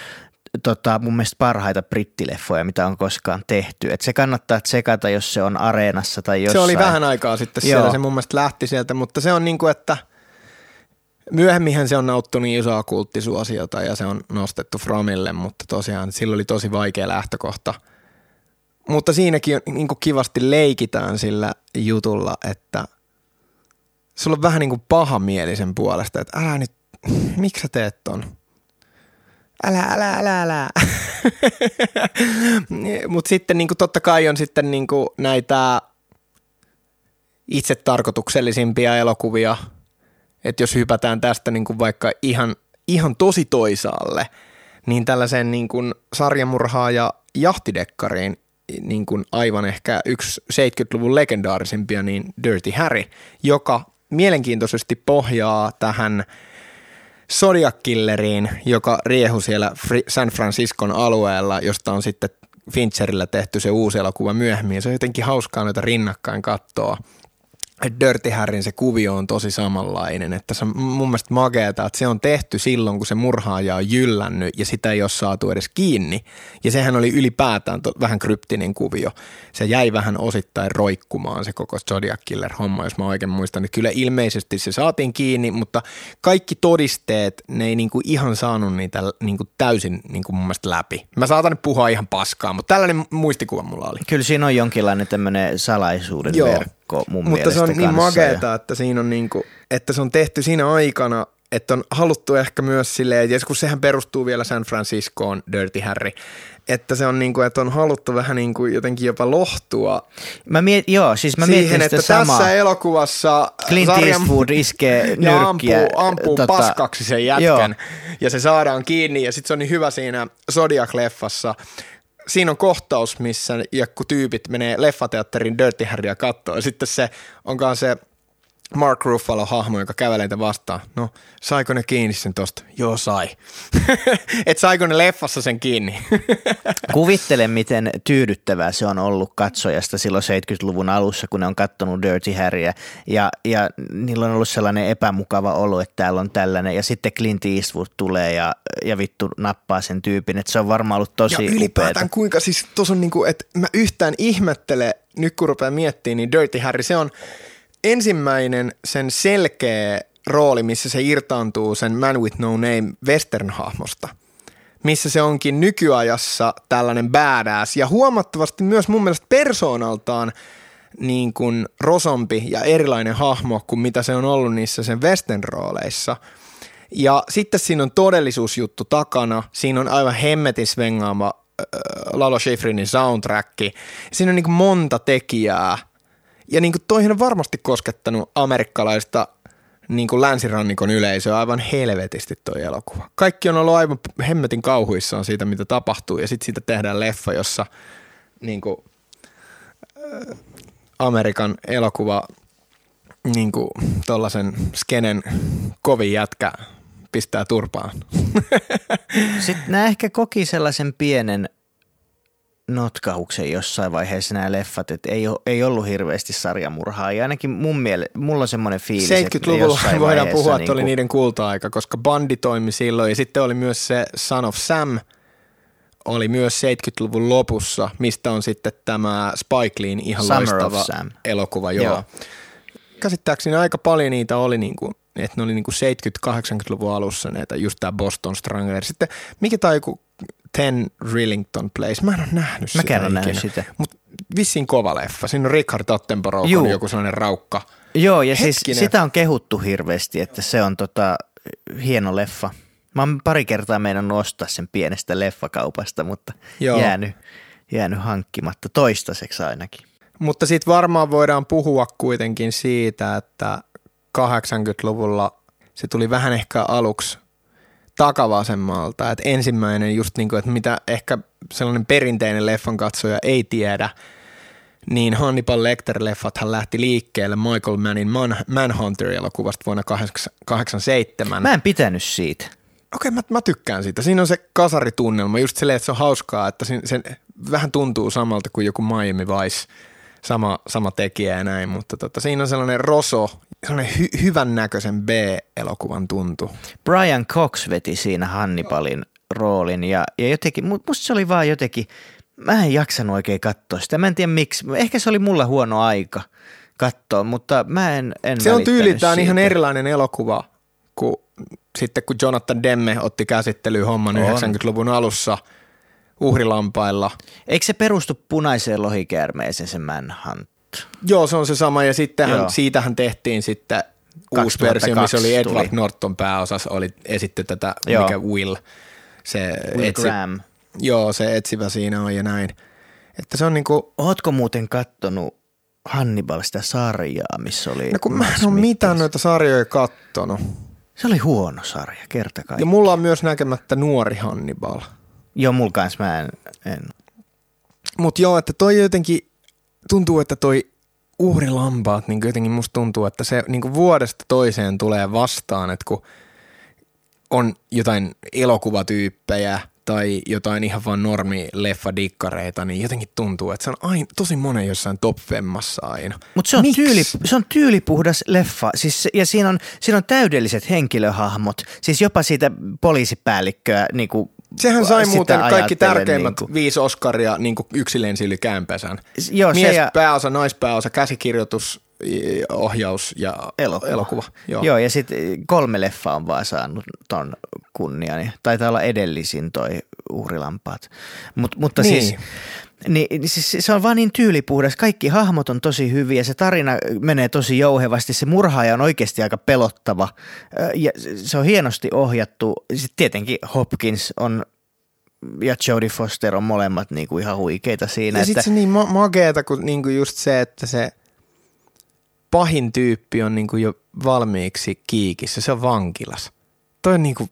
tota, mun mielestä parhaita brittileffoja, mitä on koskaan tehty. Et se kannattaa tsekata, jos se on areenassa tai jossain. Se oli vähän aikaa sitten siellä, Joo. se mun mielestä lähti sieltä, mutta se on niin kuin, että myöhemminhän se on nauttunut niin isoa kulttisuosiota ja se on nostettu Framille, mutta tosiaan sillä oli tosi vaikea lähtökohta. Mutta siinäkin niin kuin kivasti leikitään sillä jutulla, että sulla on vähän niin kuin pahamielisen puolesta, että älä nyt, miksi sä teet ton? Älä, älä, älä, älä. Mutta sitten niin kuin totta kai on sitten niin kuin näitä itse tarkoituksellisimpia elokuvia, että jos hypätään tästä niin kuin vaikka ihan, ihan tosi toisaalle, niin tällaisen niin kuin sarjamurhaa ja jahtidekkariin niin kuin aivan ehkä yksi 70-luvun legendaarisimpia, niin Dirty Harry, joka mielenkiintoisesti pohjaa tähän – Zodiac Killeriin, joka riehu siellä San Franciscon alueella, josta on sitten Fincherillä tehty se uusi elokuva myöhemmin. Se on jotenkin hauskaa noita rinnakkain katsoa Dirty Harryn se kuvio on tosi samanlainen, että se on mun mielestä makeeta, että se on tehty silloin, kun se murhaaja on jyllännyt ja sitä ei ole saatu edes kiinni. Ja sehän oli ylipäätään to, vähän kryptinen kuvio. Se jäi vähän osittain roikkumaan se koko Zodiac Killer-homma, jos mä oikein muistan. Niin kyllä ilmeisesti se saatiin kiinni, mutta kaikki todisteet, ne ei niinku ihan saanut niitä niinku täysin niinku mun mielestä läpi. Mä saatan nyt puhua ihan paskaa, mutta tällainen muistikuva mulla oli. Kyllä siinä on jonkinlainen tämmöinen salaisuuden Joo. verkko pakko mun Mutta se on niin makeeta, ja... että siinä on niinku, että se on tehty siinä aikana, että on haluttu ehkä myös silleen, ja kun sehän perustuu vielä San Franciscoon, Dirty Harry, että se on niin kuin, että on haluttu vähän niin kuin jotenkin jopa lohtua mä miet, joo, siis mä siihen, että samaa. tässä elokuvassa Clint sarjan, Eastwood iskee ja ampuu, ampuu tota, paskaksi sen jätkän joo. ja se saadaan kiinni ja sitten se on niin hyvä siinä Zodiac-leffassa, siinä on kohtaus, missä joku tyypit menee leffateatterin Dirty Harrya kattoon. Sitten se, onkaan se Mark Ruffalo-hahmo, joka kävelee vastaan. No, saiko ne kiinni sen tosta? Joo, sai. Et saiko ne leffassa sen kiinni? Kuvittele, miten tyydyttävää se on ollut katsojasta silloin 70-luvun alussa, kun ne on kattonut Dirty Harryä. Ja, ja niillä on ollut sellainen epämukava olo, että täällä on tällainen. Ja sitten Clint Eastwood tulee ja, ja vittu nappaa sen tyypin. Että se on varmaan ollut tosi Ja ylipäätään upeata. kuinka siis tuossa on niinku, että mä yhtään ihmettele, nyt kun rupeaa miettimään, niin Dirty Harry, se on – ensimmäinen sen selkeä rooli, missä se irtaantuu sen Man with No Name western-hahmosta, missä se onkin nykyajassa tällainen badass ja huomattavasti myös mun mielestä persoonaltaan niin kuin rosompi ja erilainen hahmo kuin mitä se on ollut niissä sen western rooleissa. Ja sitten siinä on todellisuusjuttu takana, siinä on aivan hemmetis vengaama äh, Lalo Schifrinin soundtrack. Siinä on niin monta tekijää. Ja niin kuin toihin on varmasti koskettanut amerikkalaista niin kuin länsirannikon yleisö aivan helvetisti toi elokuva. Kaikki on ollut aivan hemmetin kauhuissaan siitä, mitä tapahtuu, ja sitten siitä tehdään leffa, jossa niin kuin, äh, Amerikan elokuva niin kuin tollasen skenen kovin jätkä pistää turpaan. Sitten nämä ehkä koki sellaisen pienen notkauksen jossain vaiheessa nämä leffat, että ei, ei ollut hirveästi sarjamurhaa. Ja ainakin mun mielestä, mulla on semmoinen fiilis, 70-luvulla voidaan puhua, että niin oli niiden kulta-aika, koska bandi toimi silloin. Ja sitten oli myös se Son of Sam, oli myös 70-luvun lopussa, mistä on sitten tämä Spike Leein ihan Summer loistava Sam. elokuva. Joo. joo. Käsittääkseni aika paljon niitä oli niin kuin, että ne oli niin kuin 70-80-luvun alussa näitä, just tämä Boston Strangler. Sitten mikä tai Ten Rillington Place. Mä en ole nähnyt Mä sitä ole nähnyt sitä. Mutta vissiin kova leffa. Siinä on Richard Attenborough, on joku sellainen raukka. Joo, ja Hetkinen. siis sitä on kehuttu hirveästi, että se on tota, hieno leffa. Mä oon pari kertaa meidän nostaa sen pienestä leffakaupasta, mutta Joo. Jäänyt, jäänyt hankkimatta toistaiseksi ainakin. Mutta sitten varmaan voidaan puhua kuitenkin siitä, että 80-luvulla se tuli vähän ehkä aluksi takavasemmalta. Että ensimmäinen just niin kuin, että mitä ehkä sellainen perinteinen leffan katsoja ei tiedä, niin Hannibal Lecter-leffathan lähti liikkeelle Michael Mannin Man- Manhunter-elokuvasta vuonna 1987. Mä en pitänyt siitä. Okei, mä, mä tykkään siitä. Siinä on se kasaritunnelma, just silleen, että se on hauskaa, että se, se vähän tuntuu samalta kuin joku Miami Vice, sama, sama tekijä ja näin, mutta tota, siinä on sellainen roso, sellainen hy, hyvän näköisen B-elokuvan tuntu. Brian Cox veti siinä Hannibalin roolin ja, ja jotenkin, musta se oli vaan jotenkin, mä en jaksanut oikein katsoa sitä. Mä en tiedä miksi. Ehkä se oli mulla huono aika katsoa, mutta mä en, en Se on tyyliltään ihan erilainen elokuva kuin sitten kun Jonathan Demme otti käsittelyyn homman on. 90-luvun alussa uhrilampailla. Eikö se perustu punaiseen lohikäärmeeseen se Manhunt? Joo, se on se sama ja sittenhän, Joo. siitähän tehtiin sitten uusi versio, missä oli Edward tuli. Norton pääosassa, oli esitti tätä, Joo. mikä Will. Se Will etsi, Graham. Joo, se etsivä siinä on ja näin. Että se on niinku... Ootko muuten kattonut Hannibal sitä sarjaa, missä oli... No kun mä en ole mitään noita sarjoja kattonut. Se oli huono sarja, kerta kaikkiaan. Ja mulla on myös näkemättä nuori Hannibal. Joo, mulla kanssa mä en. en. Mutta joo, että toi jotenkin tuntuu, että toi uhrilampaat, niin jotenkin musta tuntuu, että se niin vuodesta toiseen tulee vastaan, että kun on jotain elokuvatyyppejä – tai jotain ihan vaan normi dikkareita, niin jotenkin tuntuu, että se on aina, tosi monen jossain top femmassa aina. Mutta se, on tyyli, se on tyylipuhdas leffa, siis, ja siinä on, siinä on täydelliset henkilöhahmot, siis jopa siitä poliisipäällikköä niin kuin Sehän sai muuten kaikki tärkeimmät niin kuin. viisi Oscaria niin kuin yksi lensi yli käänpesän. Joo, Mies, ja... pääosa, naispääosa, käsikirjoitus, ohjaus ja elokuva. elokuva. Joo. Joo, ja sitten kolme leffaa on vaan saanut ton kunnian. Taitaa olla edellisin toi uhrilampaat. Mut, mutta niin. siis, niin, niin siis se on vaan niin tyylipuhdas. Kaikki hahmot on tosi hyviä, se tarina menee tosi jouhevasti, se murhaaja on oikeasti aika pelottava ja se on hienosti ohjattu. Sitten tietenkin Hopkins on ja Jodie Foster on molemmat niinku ihan huikeita siinä. Ja sitten se niin ma- makeeta kuin niinku just se, että se pahin tyyppi on niinku jo valmiiksi kiikissä, se on vankilas. Toi on niinku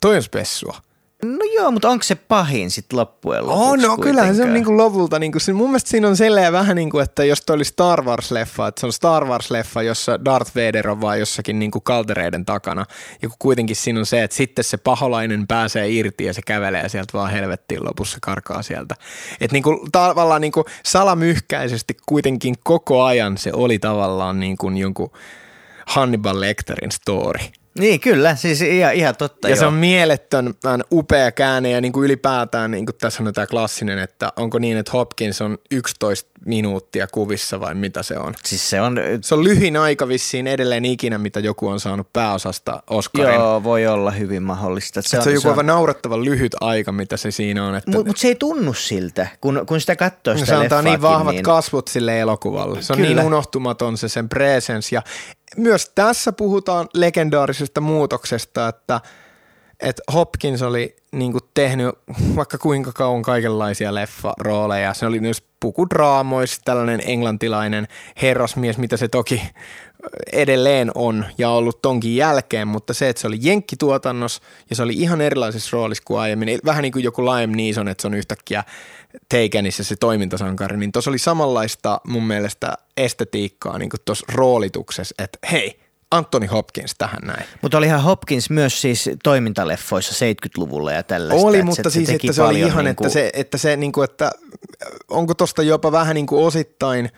Toi on spessua. No joo, mutta onko se pahin sitten loppujen lopuksi Oh, no kyllä se on niinku lopulta, niinku, se, mun mielestä siinä on selleen vähän niin kuin, että jos toi oli Star Wars-leffa, että se on Star Wars-leffa, jossa Darth Vader on vaan jossakin niinku kaltereiden takana, ja kuitenkin siinä on se, että sitten se paholainen pääsee irti ja se kävelee sieltä vaan helvettiin lopussa, karkaa sieltä. Että niinku, tavallaan niinku salamyhkäisesti kuitenkin koko ajan se oli tavallaan niinku jonkun Hannibal Lecterin story Niin kyllä, siis ihan, ihan totta Ja joo. se on mieletön upea käänne ja niin kuin ylipäätään niin kuin tässä on tämä klassinen, että onko niin, että Hopkins on 11 minuuttia kuvissa vai mitä se on. Siis se on, Se on lyhin aika vissiin edelleen ikinä, mitä joku on saanut pääosasta Oscarin. joo, voi olla hyvin mahdollista. Se on, se on joku aivan naurettavan lyhyt aika, mitä se siinä on. Että Mutta mut se ei tunnu siltä, kun, kun sitä katsoo sitä se antaa niin vahvat niin... kasvot sille elokuvalle. Se on Kyllä. niin unohtumaton se sen presence. Ja myös tässä puhutaan legendaarisesta muutoksesta, että, että Hopkins oli niin kuin tehnyt vaikka kuinka kauan kaikenlaisia leffarooleja. Se oli myös pukudraamoissa tällainen englantilainen herrasmies, mitä se toki edelleen on ja ollut tonkin jälkeen, mutta se, että se oli jenkkituotannos ja se oli ihan erilaisessa roolissa kuin aiemmin, vähän niin kuin joku Liam Neeson, että se on yhtäkkiä Takenissä se toimintasankari, niin tuossa oli samanlaista mun mielestä estetiikkaa niin kuin tuossa roolituksessa, että hei, Anthony Hopkins tähän näin. Mutta olihan Hopkins myös siis toimintaleffoissa 70-luvulla ja tällaista. Oli, että mutta se, siis, teki että se oli ihan, niinku- että se, että se niin kuin, että onko tosta jopa vähän niin kuin osittain,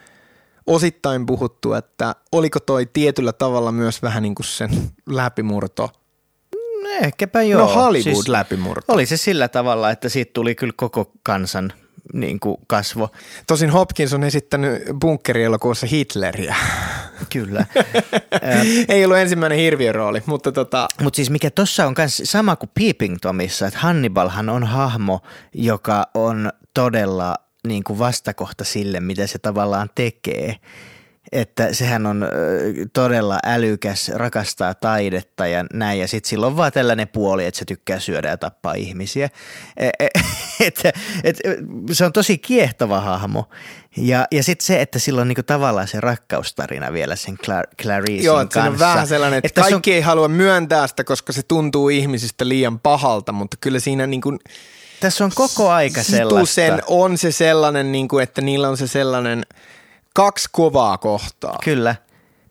osittain puhuttu, että oliko toi tietyllä tavalla myös vähän niin kuin sen läpimurto. No ehkäpä joo. no Hollywood-läpimurto. oli se sillä tavalla, että siitä tuli kyllä koko kansan niin kuin kasvo. Tosin Hopkins on esittänyt bunkkerielokuvassa Hitleriä. Kyllä. Ei ollut ensimmäinen hirviörooli, mutta tota, Mutta siis mikä tossa on myös sama kuin Peeping Tomissa, että Hannibalhan on hahmo, joka on todella niin kuin vastakohta sille, mitä se tavallaan tekee. Että sehän on todella älykäs, rakastaa taidetta ja näin, ja sitten sillä on vaan tällainen puoli, että se tykkää syödä ja tappaa ihmisiä. E- e- et, et, se on tosi kiehtova hahmo. Ja, ja sitten se, että sillä on niinku tavallaan se rakkaustarina vielä sen Cla- Claricein joo, kanssa. siinä on vähän sellainen, että, Että kaikki ei halua myöntää sitä, koska se tuntuu ihmisistä liian pahalta, mutta kyllä siinä niin kuin Tässä on koko aika sellaista. sen on se sellainen, niin kuin, että niillä on se sellainen kaksi kovaa kohtaa. Kyllä.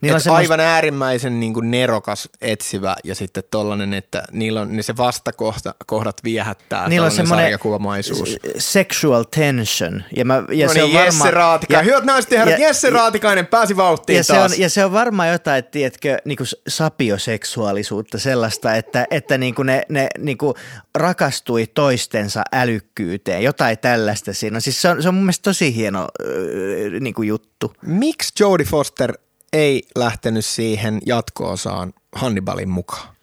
Niillä on semmoista- aivan äärimmäisen niin kuin nerokas, etsivä ja sitten tollainen, että niillä on niin se vastakohdat viehättää Niillä on semmoinen sarjakuvamaisuus. sexual tension. Ja, mä, ja no se niin, on varma, Jesse Raatikainen. Hyvät naiset ja herrat, Jesse Raatikainen pääsi vauhtiin ja se, taas. on, ja se on varmaan jotain, tiedätkö, niin kuin sapioseksuaalisuutta sellaista, että, että niin kuin ne, ne niin kuin rakastui toistensa älykkyyteen, jotain tällaista siinä on. Siis se on, se on mun mielestä tosi hieno öö, niin kuin juttu. Miksi Jodie Foster ei lähtenyt siihen jatko-osaan Hannibalin mukaan?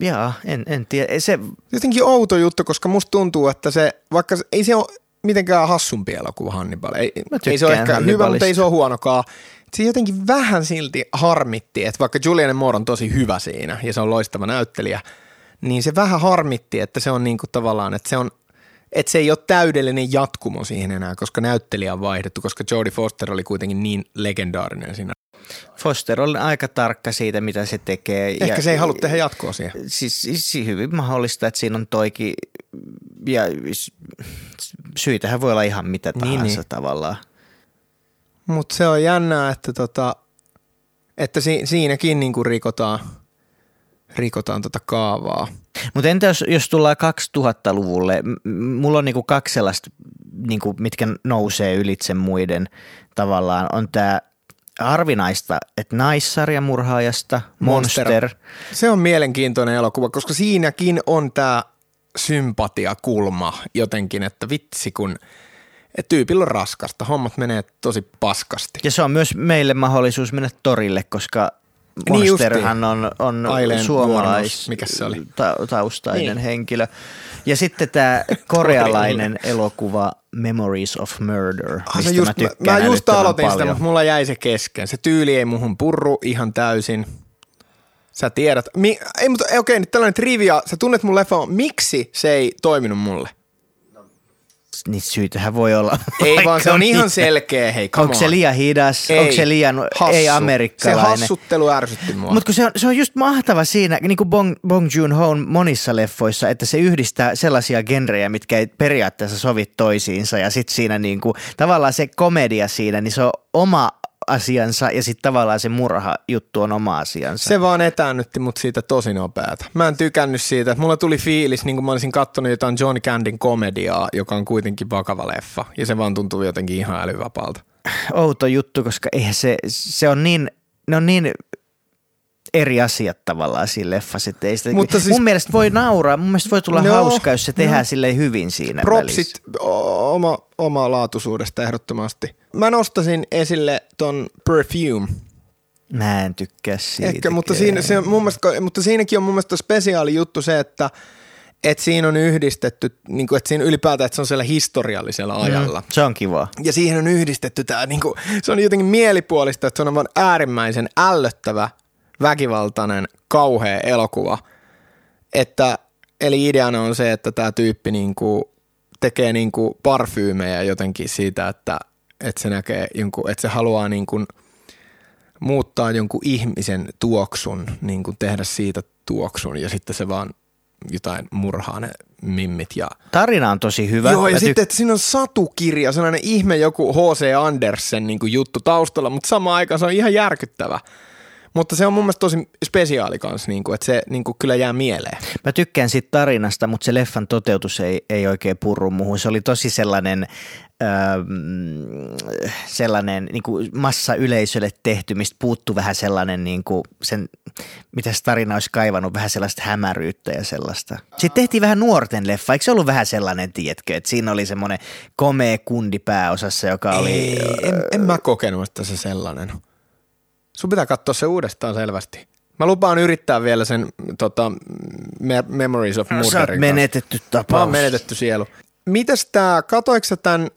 Jaa, en, en tiedä. Se, Jotenkin outo juttu, koska musta tuntuu, että se, vaikka se, ei se ole mitenkään hassumpi elokuva Hannibal. Ei, ei se ole ehkä hyvä, mutta ei se ole huonokaan. Se jotenkin vähän silti harmitti, että vaikka Julianne Moore on tosi hyvä siinä ja se on loistava näyttelijä, niin se vähän harmitti, että se on niinku tavallaan, että se on että se ei ole täydellinen jatkumo siihen enää, koska näyttelijä on vaihdettu, koska Jodie Foster oli kuitenkin niin legendaarinen siinä. Foster on aika tarkka siitä, mitä se tekee. Ehkä se ei halua tehdä jatkoa siihen. Siis, siis hyvin mahdollista, että siinä on toikin, ja syitähän voi olla ihan mitä Niin, tahansa niin. tavallaan. Mutta se on jännää, että, tota, että si, siinäkin niinku rikotaan, rikotaan tota kaavaa. Mutta entä jos, jos tullaan 2000-luvulle? M- m- Mulla on niinku kaksi sellaista, niinku, mitkä nousee ylitse muiden tavallaan. On tämä harvinaista, että naissarjamurhaajasta, Monster. Monster. Se on mielenkiintoinen elokuva, koska siinäkin on tämä sympatiakulma jotenkin, että vitsi kun että tyypillä on raskasta, hommat menee tosi paskasti. Ja se on myös meille mahdollisuus mennä torille, koska Niin Monsterhan on, on Aileen suomalais mikäs se oli? ta- taustainen Niin. henkilö. Ja sitten tämä korealainen elokuva Memories of Murder, Ah, mistä just, mä tykkään mä just aloitin sitä, paljon. mutta mulla jäi se kesken. Se tyyli ei muhun purru ihan täysin. Sä tiedät. Mi- ei, mutta ei, okei, nyt tällainen trivia. Sä tunnet mun leffan. Miksi se ei toiminut mulle? Niitä syytähän voi olla. Ei vaan se on ihan mitä. selkeä, hei, come Onko se on. liian hidas? Ei, Onko se liian hassu. ei amerikkalainen? Se hassuttelu ärsytti mua. Mutta se on, se on just mahtava siinä, niin kuin Bong, Bong Joon-ho monissa leffoissa, että se yhdistää sellaisia genrejä, mitkä ei periaatteessa sovi toisiinsa ja sitten siinä niin kuin, tavallaan se komedia siinä, niin se on oma asiansa ja sitten tavallaan se murha juttu on oma asiansa. Se vaan etäännytti mut siitä tosi nopeata. Mä en tykännyt siitä. Mulla tuli fiilis, niin kuin mä olisin kattonut jotain John Candyn komediaa, joka on kuitenkin vakava leffa. Ja se vaan tuntuu jotenkin ihan älyvapaalta. outo juttu, koska eihän se, se on niin, ne on niin eri asiat tavallaan siinä leffassa. Että ei sitä, Mutta siis- mun mielestä voi nauraa, mun mielestä voi tulla No, hauska, jos se tehdään no. silleen hyvin siinä Propsit välissä. oma, oma laatuisuudesta ehdottomasti. Mä nostasin esille ton Perfume. Mä en tykkää siitä. Ehkä, mutta, siinä, se mun mielestä, mutta siinäkin on mun mielestä spesiaali juttu se, että että siinä on yhdistetty, niin kuin, että siinä ylipäätään, että se on siellä historiallisella ajalla. Mm, se on kiva. Ja siihen on yhdistetty tämä, niin kuin, se on jotenkin mielipuolista, että se on aivan äärimmäisen ällöttävä, väkivaltainen, kauhea elokuva. Että, eli ideana on se, että tämä tyyppi niin kuin, tekee niin kuin parfyymejä jotenkin siitä, että, että se näkee jonkun, että se haluaa niin kuin, muuttaa jonkun ihmisen tuoksun, niin kuin tehdä siitä tuoksun ja sitten se vaan jotain murhaa ne mimmit ja Tarina on tosi hyvä. Joo, ja Mä sitten, että siinä on satukirja, sellainen ihme joku H.C. Andersen niin juttu taustalla, mutta samaan aikaan se on ihan järkyttävä. Mutta se on mun mielestä tosi spesiaali kanssa, niin kuin, että se niin kuin kyllä jää mieleen. Mä tykkään siitä tarinasta, mutta se leffan toteutus ei, ei oikein purru muuhun. Se oli tosi sellainen, öö, sellainen niin kuin massa yleisölle tehty, mistä puuttu vähän sellainen, niin kuin sen, mitä se tarina olisi kaivannut, vähän sellaista hämäryyttä ja sellaista. Sitten tehtiin vähän nuorten leffa, eikö se ollut vähän sellainen, tiedätkö, että siinä oli semmoinen komea kundi pääosassa, joka oli... Ei, en, en mä kokenut, että se sellainen on. Sun pitää katsoa se uudestaan selvästi. Mä lupaan yrittää vielä sen tota, Me- Memories of Sä oot Murderin menetetty Mä tapaus. oon menetetty sielu. Mitäs tää, katoiko sä tämän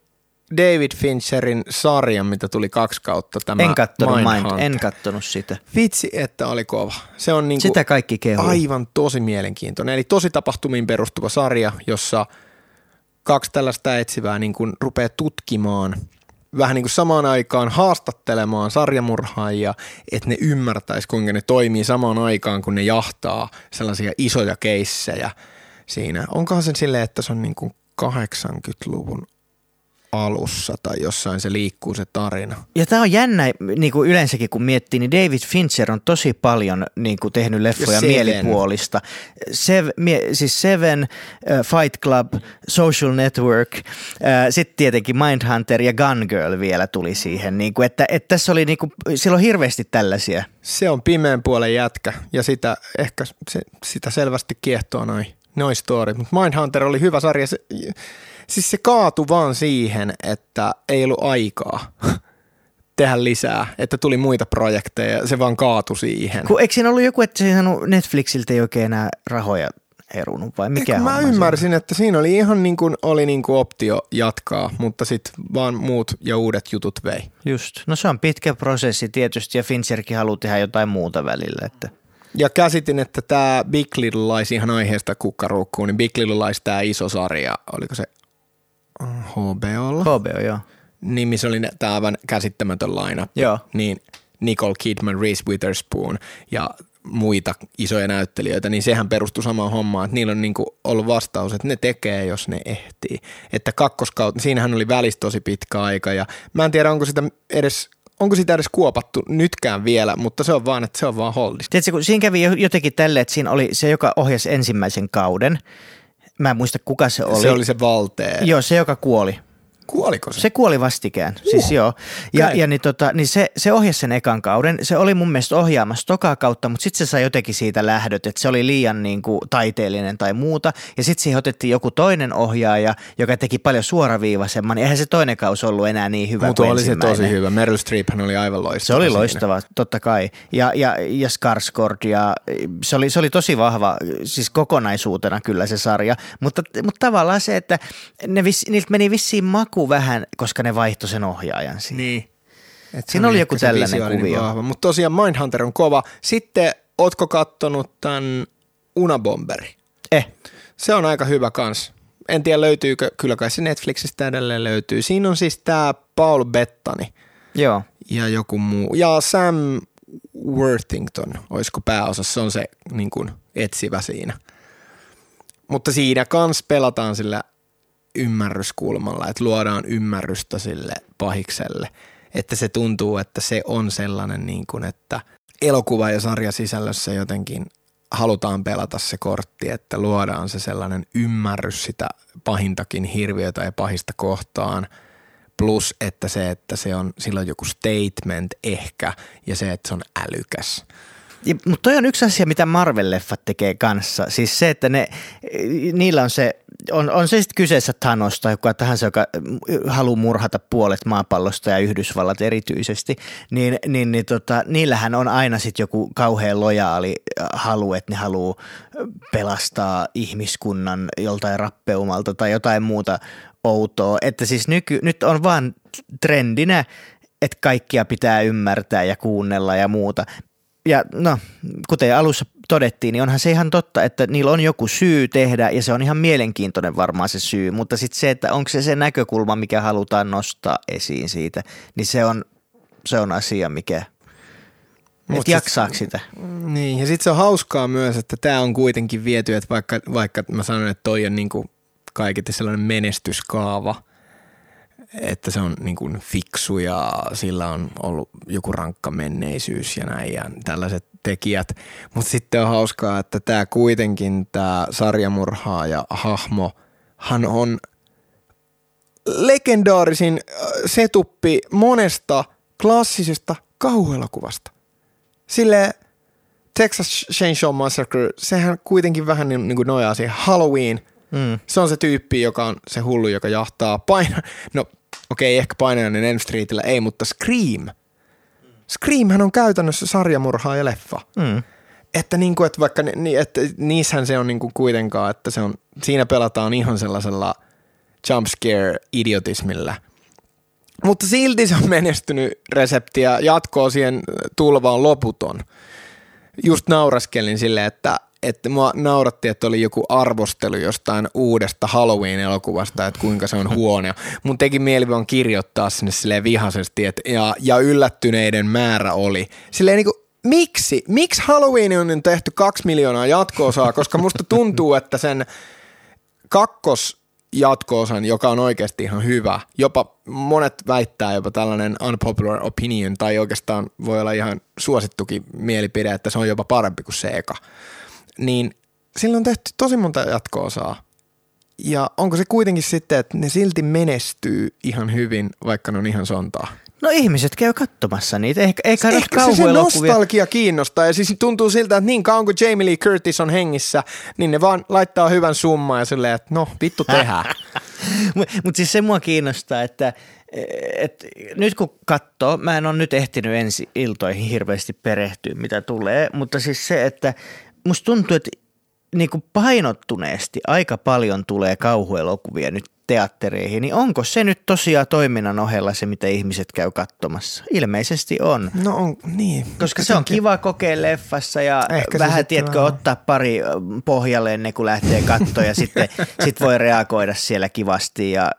David Fincherin sarjan, mitä tuli kaksi kautta? Tämä En kattonut, Mind, en kattonut sitä. Vitsi, että oli kova. Se on niinku Sitä kaikki kehuu. aivan tosi mielenkiintoinen. Eli tosi tapahtumiin perustuva sarja, jossa kaksi tällaista etsivää niin kuin rupeaa tutkimaan vähän niin kuin samaan aikaan haastattelemaan sarjamurhaajia, että ne ymmärtäisi, kuinka ne toimii samaan aikaan, kun ne jahtaa sellaisia isoja keissejä siinä. Onkohan sen silleen, että se on niin kuin 80-luvun alussa tai jossain se liikkuu se tarina. Ja tämä on jännä, niin kuin yleensäkin kun miettii, niin David Fincher on tosi paljon niin kuin tehnyt leffoja Ja Seven. mielipuolista. Sev, mie, siis Seven, äh, Fight Club, Social Network, äh, sitten tietenkin Mindhunter ja Gun Girl vielä tuli siihen. Niin kuin, että, että tässä oli, niin kuin, siellä on hirveästi tällaisia. Se on pimeän puolen jätkä ja sitä ehkä se, sitä selvästi kiehtoo noin noi storit. Mutta Mindhunter oli hyvä sarja. Se, siis se kaatui vaan siihen, että ei ollut aikaa tehdä lisää, että tuli muita projekteja. Se vaan kaatui siihen. Kun, eikö siinä ollut joku, että se ei saanut Netflixiltä ei oikein enää rahoja erunut vai mikä Eikö mä homma siinä ymmärsin, että siinä oli ihan niin kuin, oli niin kuin optio jatkaa, mutta sitten vaan muut ja uudet jutut vei. Just. No se on pitkä prosessi tietysti ja Fincherkin haluaa tehdä jotain muuta välillä. Että. Ja käsitin, että tämä Big Little Lies ihan aiheesta kukkaruukkuun, niin Big Little Lies tämä iso sarja, oliko se HBOlla? HBO, joo. niin missä oli tämä aivan käsittämätön lineup. Joo. Niin Nicole Kidman, Reese Witherspoon ja muita isoja näyttelijöitä, niin sehän perustui samaan hommaan, että niillä on niinku ollut vastaus, että ne tekee, jos ne ehtii. Että kakkoskautta, siinähän oli välissä tosi pitkä aika ja mä en tiedä, onko sitä edes onko sitä edes kuopattu nytkään vielä, mutta se on vaan, että se on vaan holdista. Tiedätkö, kun siinä kävi jo- jotenkin tälle, että siinä oli se, joka ohjasi ensimmäisen kauden. Mä en muista, kuka se oli. Se oli se valtee. Joo, se, joka kuoli. Kuoliko se? Se kuoli vastikään, siis joo. Ja, ja niin, tota, niin se, se ohjasi sen ekan kauden. Se oli mun mielestä ohjaamassa tokaa kautta, mutta sitten se sai jotenkin siitä lähdöt, että se oli liian niin kuin, taiteellinen tai muuta. Ja sitten siihen otettiin joku toinen ohjaaja, joka teki paljon suoraviivaisemman. Eihän se toinen kausi ollut enää niin hyvä Mutta oli se tosi hyvä. Meryl Streephän oli aivan loistava. Se oli siinä. loistava, totta kai. Ja, ja, ja Skarsgård ja se oli, se oli tosi vahva, siis kokonaisuutena kyllä se sarja. Mutta, mutta tavallaan se, että ne vis, niiltä meni vissiin maku vähän, koska ne vaihtoi sen ohjaajan siinä. Niin. Et Siinä oli joku tällainen kuvio. Vahva. Mutta tosiaan Mindhunter on kova. Sitten, ootko kattonut tämän Unabomberi? Eh, Se on aika hyvä kans. En tiedä löytyykö, kyllä kai se Netflixistä edelleen löytyy. Siinä on siis tämä Paul Bettani joo. ja joku muu. Ja Sam Worthington, olisiko pääosassa, se on se niin kuin, etsivä siinä. Mutta siinä kans pelataan sillä ymmärryskulmalla, että luodaan ymmärrystä sille pahikselle. Että se tuntuu, että se on sellainen, niin kuin, että elokuva- ja sarjasisällössä jotenkin halutaan pelata se kortti, että luodaan se sellainen ymmärrys sitä pahintakin hirviötä ja pahista kohtaan – plus että se, että se on silloin joku statement ehkä ja se, että se on älykäs. Ja, mutta toi on yksi asia, mitä Marvel-leffat tekee kanssa. Siis se, että ne, niillä on se, on, on se sitten kyseessä Thanos tai kuka tahansa, joka haluaa murhata puolet maapallosta ja Yhdysvallat erityisesti, niin, niin, niin tota, niillähän on aina sitten joku kauhean lojaali halu, että ne haluaa pelastaa ihmiskunnan joltain rappeumalta tai jotain muuta outoa. Että siis nyky, nyt on vaan trendinä, että kaikkia pitää ymmärtää ja kuunnella ja muuta. Ja no, kuten alussa todettiin, niin onhan se ihan totta, että niillä on joku syy tehdä ja se on ihan mielenkiintoinen varmaan se syy, mutta sitten se, että onko se se näkökulma, mikä halutaan nostaa esiin siitä, niin se on, se on asia, mikä, Mut et jaksaako sitä? Niin, ja sitten se on hauskaa myös, että tämä on kuitenkin viety, että vaikka, vaikka mä sanon, että toi on niinku kaiketi sellainen menestyskaava – että se on niin kuin fiksu ja sillä on ollut joku rankka menneisyys ja näin ja tällaiset tekijät. Mutta sitten on hauskaa, että tämä kuitenkin tämä sarjamurhaa ja hahmo, hän on legendaarisin äh, setuppi monesta klassisesta kauhuelokuvasta. Sille Texas Chainsaw Massacre, sehän kuitenkin vähän niin, niin kuin nojaa siihen Halloween – Mm. Se on se tyyppi, joka on se hullu, joka jahtaa paina. No okei, okay, ehkä painajainen Elm Streetillä ei, mutta Scream. Screamhän on käytännössä sarjamurhaa ja leffa. Mm. Että, niin kuin, että vaikka ni, että niissähän se on niin kuin kuitenkaan, että se on, siinä pelataan ihan sellaisella jumpscare-idiotismilla. Mutta silti se on menestynyt resepti ja jatkoa siihen tulvaan loputon. Just nauraskelin silleen, että että mua nauratti, että oli joku arvostelu jostain uudesta Halloween-elokuvasta, että kuinka se on huono. Mun teki mieli vaan kirjoittaa sinne silleen vihaisesti, että ja, ja yllättyneiden määrä oli. Silleen niin kuin, miksi? Miksi Halloween on tehty kaksi miljoonaa jatko-osaa? Koska musta tuntuu, että sen kakkos jatkoosan, joka on oikeasti ihan hyvä. Jopa monet väittää jopa tällainen unpopular opinion, tai oikeastaan voi olla ihan suosittukin mielipide, että se on jopa parempi kuin se eka niin sillä on tehty tosi monta jatko-osaa. Ja onko se kuitenkin sitten, että ne silti menestyy ihan hyvin, vaikka ne on ihan sontaa? No ihmiset käy katsomassa niitä, eikä, eikä Ehkä se, se nostalgia kiinnostaa ja siis tuntuu siltä, että niin kauan kuin Jamie Lee Curtis on hengissä, niin ne vaan laittaa hyvän summan ja silleen, että no vittu tehdään. Mutta mut siis se mua kiinnostaa, että et nyt kun katsoo, mä en ole nyt ehtinyt ensi iltoihin hirveästi perehtyä, mitä tulee, mutta siis se, että musta tuntuu, että niin kuin painottuneesti aika paljon tulee kauhuelokuvia nyt teattereihin, niin onko se nyt tosiaan toiminnan ohella se, mitä ihmiset käy katsomassa? Ilmeisesti on. No on, niin. Koska se on kiva kokea leffassa ja Ehkä vähän, tiedätkö, ottaa pari pohjalle ennen kuin lähtee kattoon ja sitten sit voi reagoida siellä kivasti ja,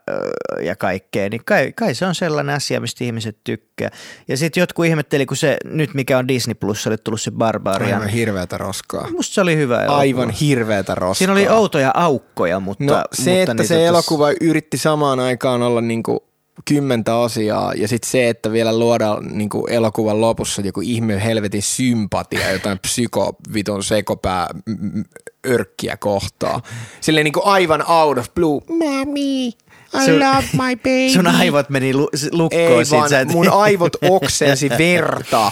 ja kaikkea. Niin kai, kai se on sellainen asia, mistä ihmiset tykkää. Ja sitten jotkut ihmetteli, kun se nyt mikä on Disney Plus, oli tullut se Barbarian. Aivan hirveätä roskaa. Musta se oli hyvä elokuva. Aivan hirveätä roskaa. Siinä oli outoja aukkoja, mutta... No se, mutta että se elokuva yritti samaan aikaan olla niin kuin kymmentä asiaa ja sitten se, että vielä luodaan niin elokuvan lopussa joku ihme helvetin sympatia, jotain psykoviton sekopää örkkiä kohtaa. Silleen niin aivan out of blue. Mami. I sun, love my baby. Sun aivot meni lu, lukkoon. Ei sit, vaan, et... mun aivot oksensi verta.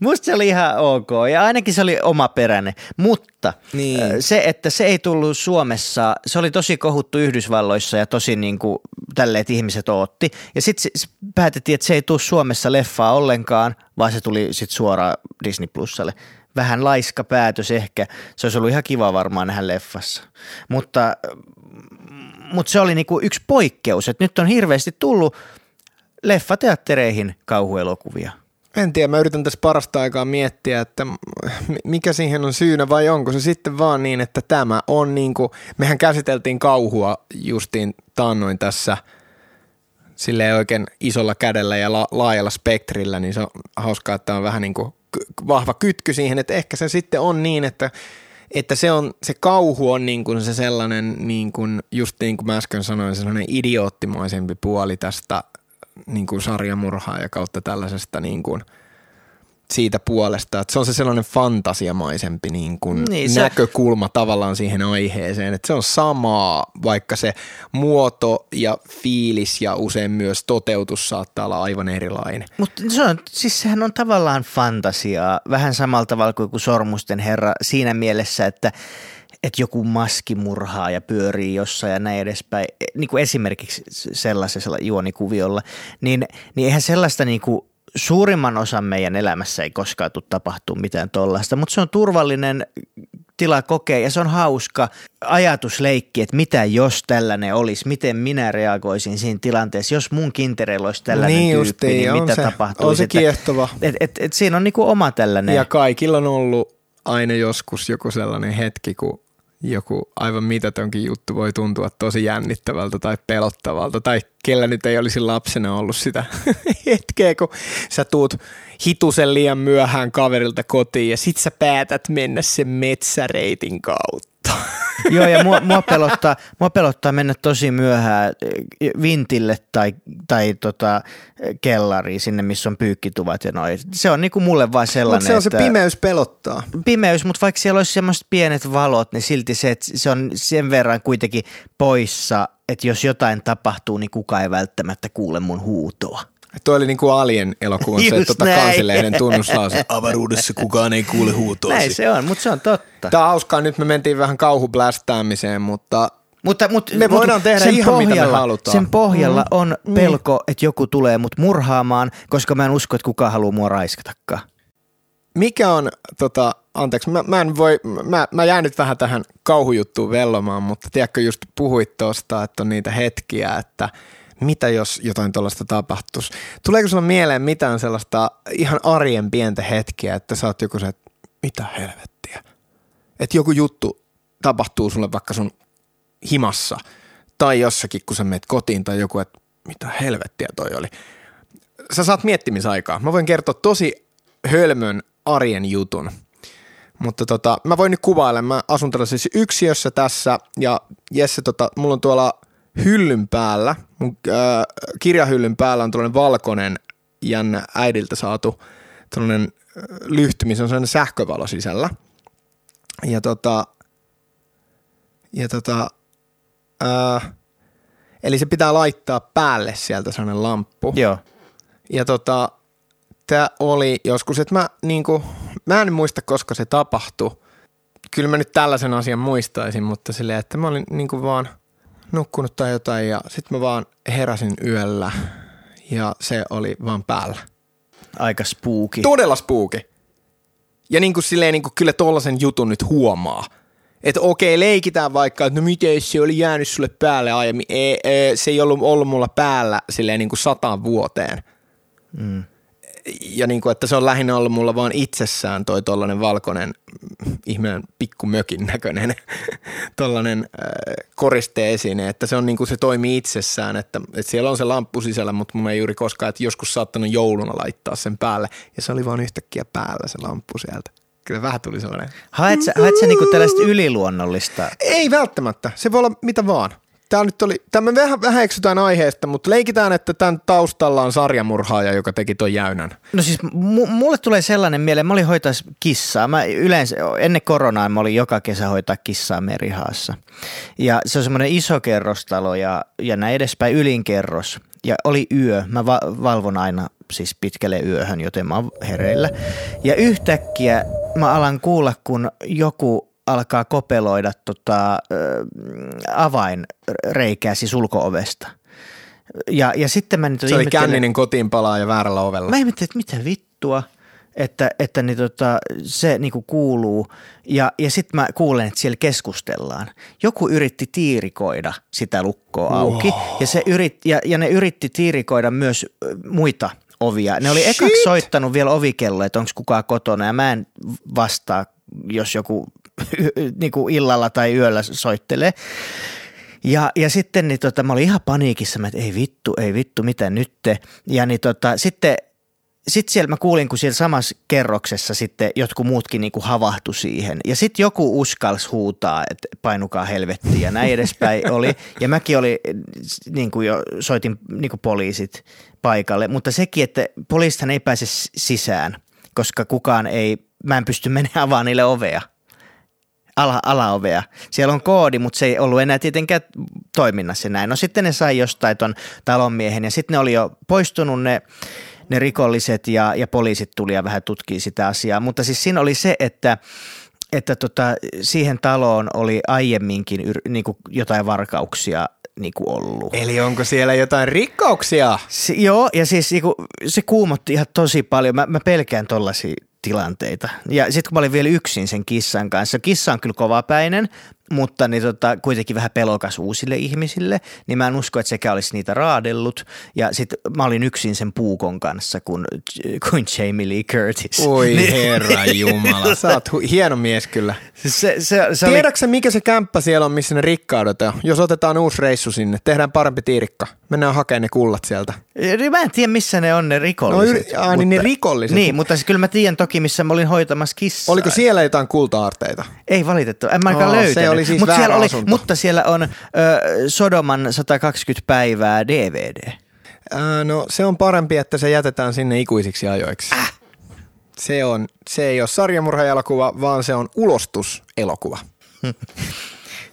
Musta se oli ihan ok ja ainakin se oli omaperäinen, mutta niin. se, että se ei tullut Suomessa, se oli tosi kohuttu Yhdysvalloissa ja tosi niin kuin tälleen, että ihmiset ootti. Ja sitten päätettiin, että se ei tule Suomessa leffaa ollenkaan, vaan se tuli sitten suoraan Disney Plusalle vähän laiska päätös ehkä. Se olisi ollut ihan kiva varmaan nähdä leffassa. Mutta mutta se oli niinku yksi poikkeus, että nyt on hirveästi tullut leffateattereihin kauhuelokuvia. En tiedä, mä yritän tässä parasta aikaa miettiä, että mikä siihen on syynä vai onko se sitten vaan niin, että tämä on niin kuin, mehän käsiteltiin kauhua justiin taannoin tässä sille oikein isolla kädellä ja la- laajalla spektrillä, niin se on hauskaa, että on vähän niin kuin vahva kytky siihen, että ehkä se sitten on niin, että että se, on, se kauhu on niin kuin se sellainen, niin kuin, just niin kuin mä äsken sanoin, sellainen idioottimaisempi puoli tästä niin kuin sarjamurhaa ja kautta tällaisesta niin kuin siitä puolesta, että se on se sellainen fantasiamaisempi niin kuin Niin, se- näkökulma tavallaan siihen aiheeseen, että se on samaa, vaikka se muoto ja fiilis ja usein myös toteutus saattaa olla aivan erilainen. Mutta se on, siis sehän on tavallaan fantasiaa, vähän samalla tavalla kuin Sormusten herra siinä mielessä, että että joku maskimurhaa ja pyörii jossain ja näin edespäin, E- niin kuin esimerkiksi sellaisella juonikuviolla, niin, niin eihän sellaista niin kuin suurimman osan meidän elämässä ei koskaan tule tapahtuu mitään tollaista, mutta se on turvallinen tila kokea ja se on hauska ajatusleikki, että mitä jos tällainen olisi, miten minä reagoisin siinä tilanteessa, jos mun kintereillä olisi tällainen Niin tyyppi, justiin, niin mitä se- tapahtuisi. on se kiehtova. Et, et, et siinä on niinku oma tällainen. Ja kaikilla on ollut aina joskus joku sellainen hetki, kun joku aivan mitätönkin juttu voi tuntua tosi jännittävältä tai pelottavalta, tai kellä nyt ei olisi lapsena ollut sitä hetkeä, kun sä tuut hitusen liian myöhään kaverilta kotiin ja sit sä päätät mennä sen metsäreitin kautta. Joo, ja mua, mua, pelottaa, mua pelottaa mennä tosi myöhään eh, vintille tai, tai tota, kellariin sinne, missä on pyykkituvat ja noin. Se on niinku mulle vaan sellainen, Mutta se on se että pimeys pelottaa. pimeys, mutta vaikka siellä olisi semmoiset pienet valot, niin silti se, että se on sen verran kuitenkin poissa, että jos jotain tapahtuu, niin kukaan ei välttämättä kuule mun huutoa. Toi oli niinku Alien elokuvan se tota, kansilehden tunnuslause. Avaruudessa kukaan ei kuule huutoasi. Näin se on, mutta se on totta. Tämä on hauskaa, nyt me mentiin vähän kauhublästäämiseen, mutta Mutta, mutta, Me mutta voidaan tehdä sen ihan mitä me pohjalla, halutaan. Sen pohjalla Mm. on Niin. pelko, että joku tulee mut murhaamaan, koska mä en usko, että kukaan haluaa mua raiskatakaan. mikä on, tota, anteeksi, mä, mä, en voi, mä, mä jään nyt vähän tähän kauhujuttuun vellomaan, mutta tiedätkö, just puhuit tuosta, että on niitä hetkiä, että mitä jos jotain tuollaista tapahtuisi. Tuleeko sulla mieleen mitään sellaista ihan arjen pientä hetkiä, että sä oot joku se, että mitä helvettiä? Että joku juttu tapahtuu sulle vaikka sun himassa tai jossakin, kun sä menet kotiin tai joku, että mitä helvettiä toi oli. Sä saat miettimisaikaa. Mä voin kertoa tosi hölmön arjen jutun. Mutta tota, mä voin nyt kuvailla. Mä asun tällaisessa yksiössä tässä ja Jesse, tota, mulla on tuolla hyllyn päällä, mun äh, kirjahyllyn päällä on tällainen valkoinen jännä äidiltä saatu tällainen äh, lyhty, missä on sellainen sähkövalo sisällä. Ja tota, ja tota, äh, eli se pitää laittaa päälle sieltä sellainen lamppu. Joo. Ja tota, tämä oli joskus, että mä, niinku, mä en muista, koska se tapahtui. Kyllä mä nyt tällaisen asian muistaisin, mutta silleen, että mä olin niinku vaan nukkunut tai jotain ja sitten mä vaan heräsin yöllä ja se oli vaan päällä. Aika spooky. Todella spooky. Ja niin kuin silleen niin kuin kyllä tollasen jutun nyt huomaa. Että okei, leikitään vaikka, että no miten se oli jäänyt sulle päälle aiemmin. Ei, ei, se ei ollut ollut mulla päällä silleen niin kuin sataan vuoteen. Mm. Ja niin kuin, että se on lähinnä ollut mulla vaan itsessään toi tollanen valkoinen, ihmeen pikkumökin näköinen tollanen äh, koristeesine, että se on niin kuin se toimii itsessään, että, että siellä on se lamppu sisällä, mutta mun ei juuri koskaan, että joskus saattanut jouluna laittaa sen päälle ja se oli vaan yhtäkkiä päällä se lamppu sieltä. Kyllä vähän tuli sellainen. Haet sä, haet sä niinku tällaista yliluonnollista? Ei välttämättä, se voi olla mitä vaan. Tämä nyt oli, tämä vähän, vähän eksytään aiheesta, mutta leikitään, että tämän taustalla on sarjamurhaaja, joka teki ton jäynän. No siis mu- mulle tulee sellainen mieleen, mä olin hoitais kissaa. Mä yleensä, ennen koronaa mä olin joka kesä hoitaa kissaa Merihaassa. Ja se on semmoinen iso kerrostalo ja, ja näin edespäin ylinkerros. Ja oli yö, mä va- valvon aina siis pitkälle yöhön, joten mä oon hereillä. Ja yhtäkkiä mä alan kuulla, kun joku alkaa kopeloida tota, ö, avainreikää siis ulko-ovesta. Ja, ja sitten mä nyt Se oli känninen kotiin palaa ja väärällä ovella. Mä ihmettelin, että mitä vittua, että, että niin tota, se niinku kuuluu. Ja, ja sitten mä kuulen, että siellä keskustellaan. Joku yritti tiirikoida sitä lukkoa auki ja, se yrit, ja, ja ne yritti tiirikoida myös muita ovia. Ne oli ekaksi soittanut vielä ovikello, että onko kukaan kotona ja mä en vastaa, jos joku niinku illalla tai yöllä soittelee. Ja, ja sitten niin tota, mä olin ihan paniikissa, mä, että ei vittu, ei vittu, mitä nytte. Ja niin tota, sitten sitten siellä mä kuulin, kun siellä samassa kerroksessa sitten jotkut muutkin niinku havahtu siihen. Ja sitten joku uskals huutaa, että painukaa helvettiin ja näin edespäin oli. Ja mäkin oli, niin kuin jo soitin niin kuin poliisit paikalle. Mutta sekin, että poliisithan ei pääse sisään, koska kukaan ei, mä en pysty menemään avaamaan niille ovea ala, alaovea. Siellä on koodi, mutta se ei ollut enää tietenkään toiminnassa näin. No sitten ne sai jostain ton talonmiehen ja sitten ne oli jo poistunut ne, ne rikolliset ja, ja poliisit tuli ja vähän tutkii sitä asiaa. Mutta siis siinä oli se, että että tota, siihen taloon oli aiemminkin yr, niin kuin jotain varkauksia niin kuin ollut. Eli onko siellä jotain rikkauksia? Se, joo, ja siis niin kuin, se kuumotti ihan tosi paljon. Mä, mä pelkään tollaisia tilanteita. Ja sitten kun mä olin vielä yksin sen kissan kanssa, kissa on kyllä kovapäinen, mutta niin tota, kuitenkin vähän pelokas uusille ihmisille, niin mä en usko, että sekä olisi niitä raadellut. Ja sitten mä olin yksin sen puukon kanssa kuin, kuin Jamie Lee Curtis. Oi niin. herra jumala, sä oot hu- hieno mies kyllä. Se, se, se Tiedätkö oli... mikä se kämppä siellä on, missä ne rikkaudet on? Jos otetaan uusi reissu sinne, tehdään parempi tiirikka. Mennään hakemaan ne kullat sieltä. Mä en tiedä, missä ne on ne rikolliset. No, yri- aa, mutta, niin ne rikolliset. Niin, mutta siis kyllä mä tiedän toki, missä mä olin hoitamassa kissaa. Oliko siellä jotain kulta-aarteita? Ei valitettavasti, en mä ainakaan löytänyt. Oli siis Mut siellä oli, mutta siellä on ö, Sodoman 120 päivää DVD. Ää, no se on parempi, että se jätetään sinne ikuisiksi ajoiksi. Äh. Se, on, se ei ole sarjamurhaelokuva, vaan se on ulostuselokuva.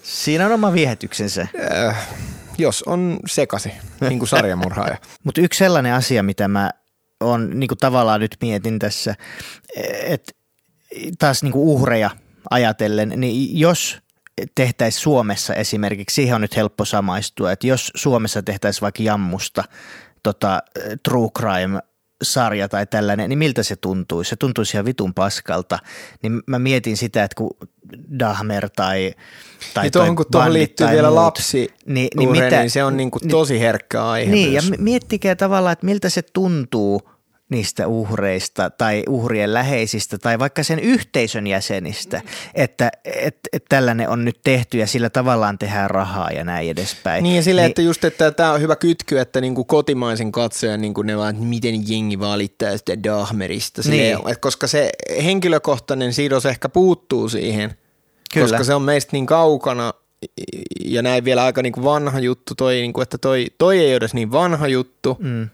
Siinä on oma viehätyksensä. Äh, jos on sekasi, niin kuin sarjamurhaaja. Mutta yksi sellainen asia, mitä mä on niin kuin tavallaan nyt mietin tässä, että taas niin kuin uhreja ajatellen, niin jos tehtäisiin Suomessa esimerkiksi, siihen on nyt helppo samaistua, että jos Suomessa tehtäisiin vaikka jammusta tota, true crime sarja tai tällainen, niin miltä se tuntuisi? Se tuntuisi ihan vitun paskalta. Niin mä mietin sitä, että kun Dahmer tai, tai niin tuohon, kun tuohon liittyy vielä muut, lapsi niin, niin, mitä, niin se on niin kuin tosi herkkä aihe Niin, myös. ja miettikää tavallaan, että miltä se tuntuu – niistä uhreista tai uhrien läheisistä tai vaikka sen yhteisön jäsenistä, että et, et tällainen on nyt tehty ja sillä tavallaan tehdään rahaa ja näin edespäin. Niin ja sille, niin, että just, että tämä on hyvä kytky, että niinku kotimaisen katsojan niinku ne vaan, että miten jengi valittaa sitä Dahmerista, niin. että koska se henkilökohtainen sidos ehkä puuttuu siihen, Kyllä. koska se on meistä niin kaukana ja näin vielä aika niinku vanha juttu, toi, niinku, että toi, toi ei ole edes niin vanha juttu, mm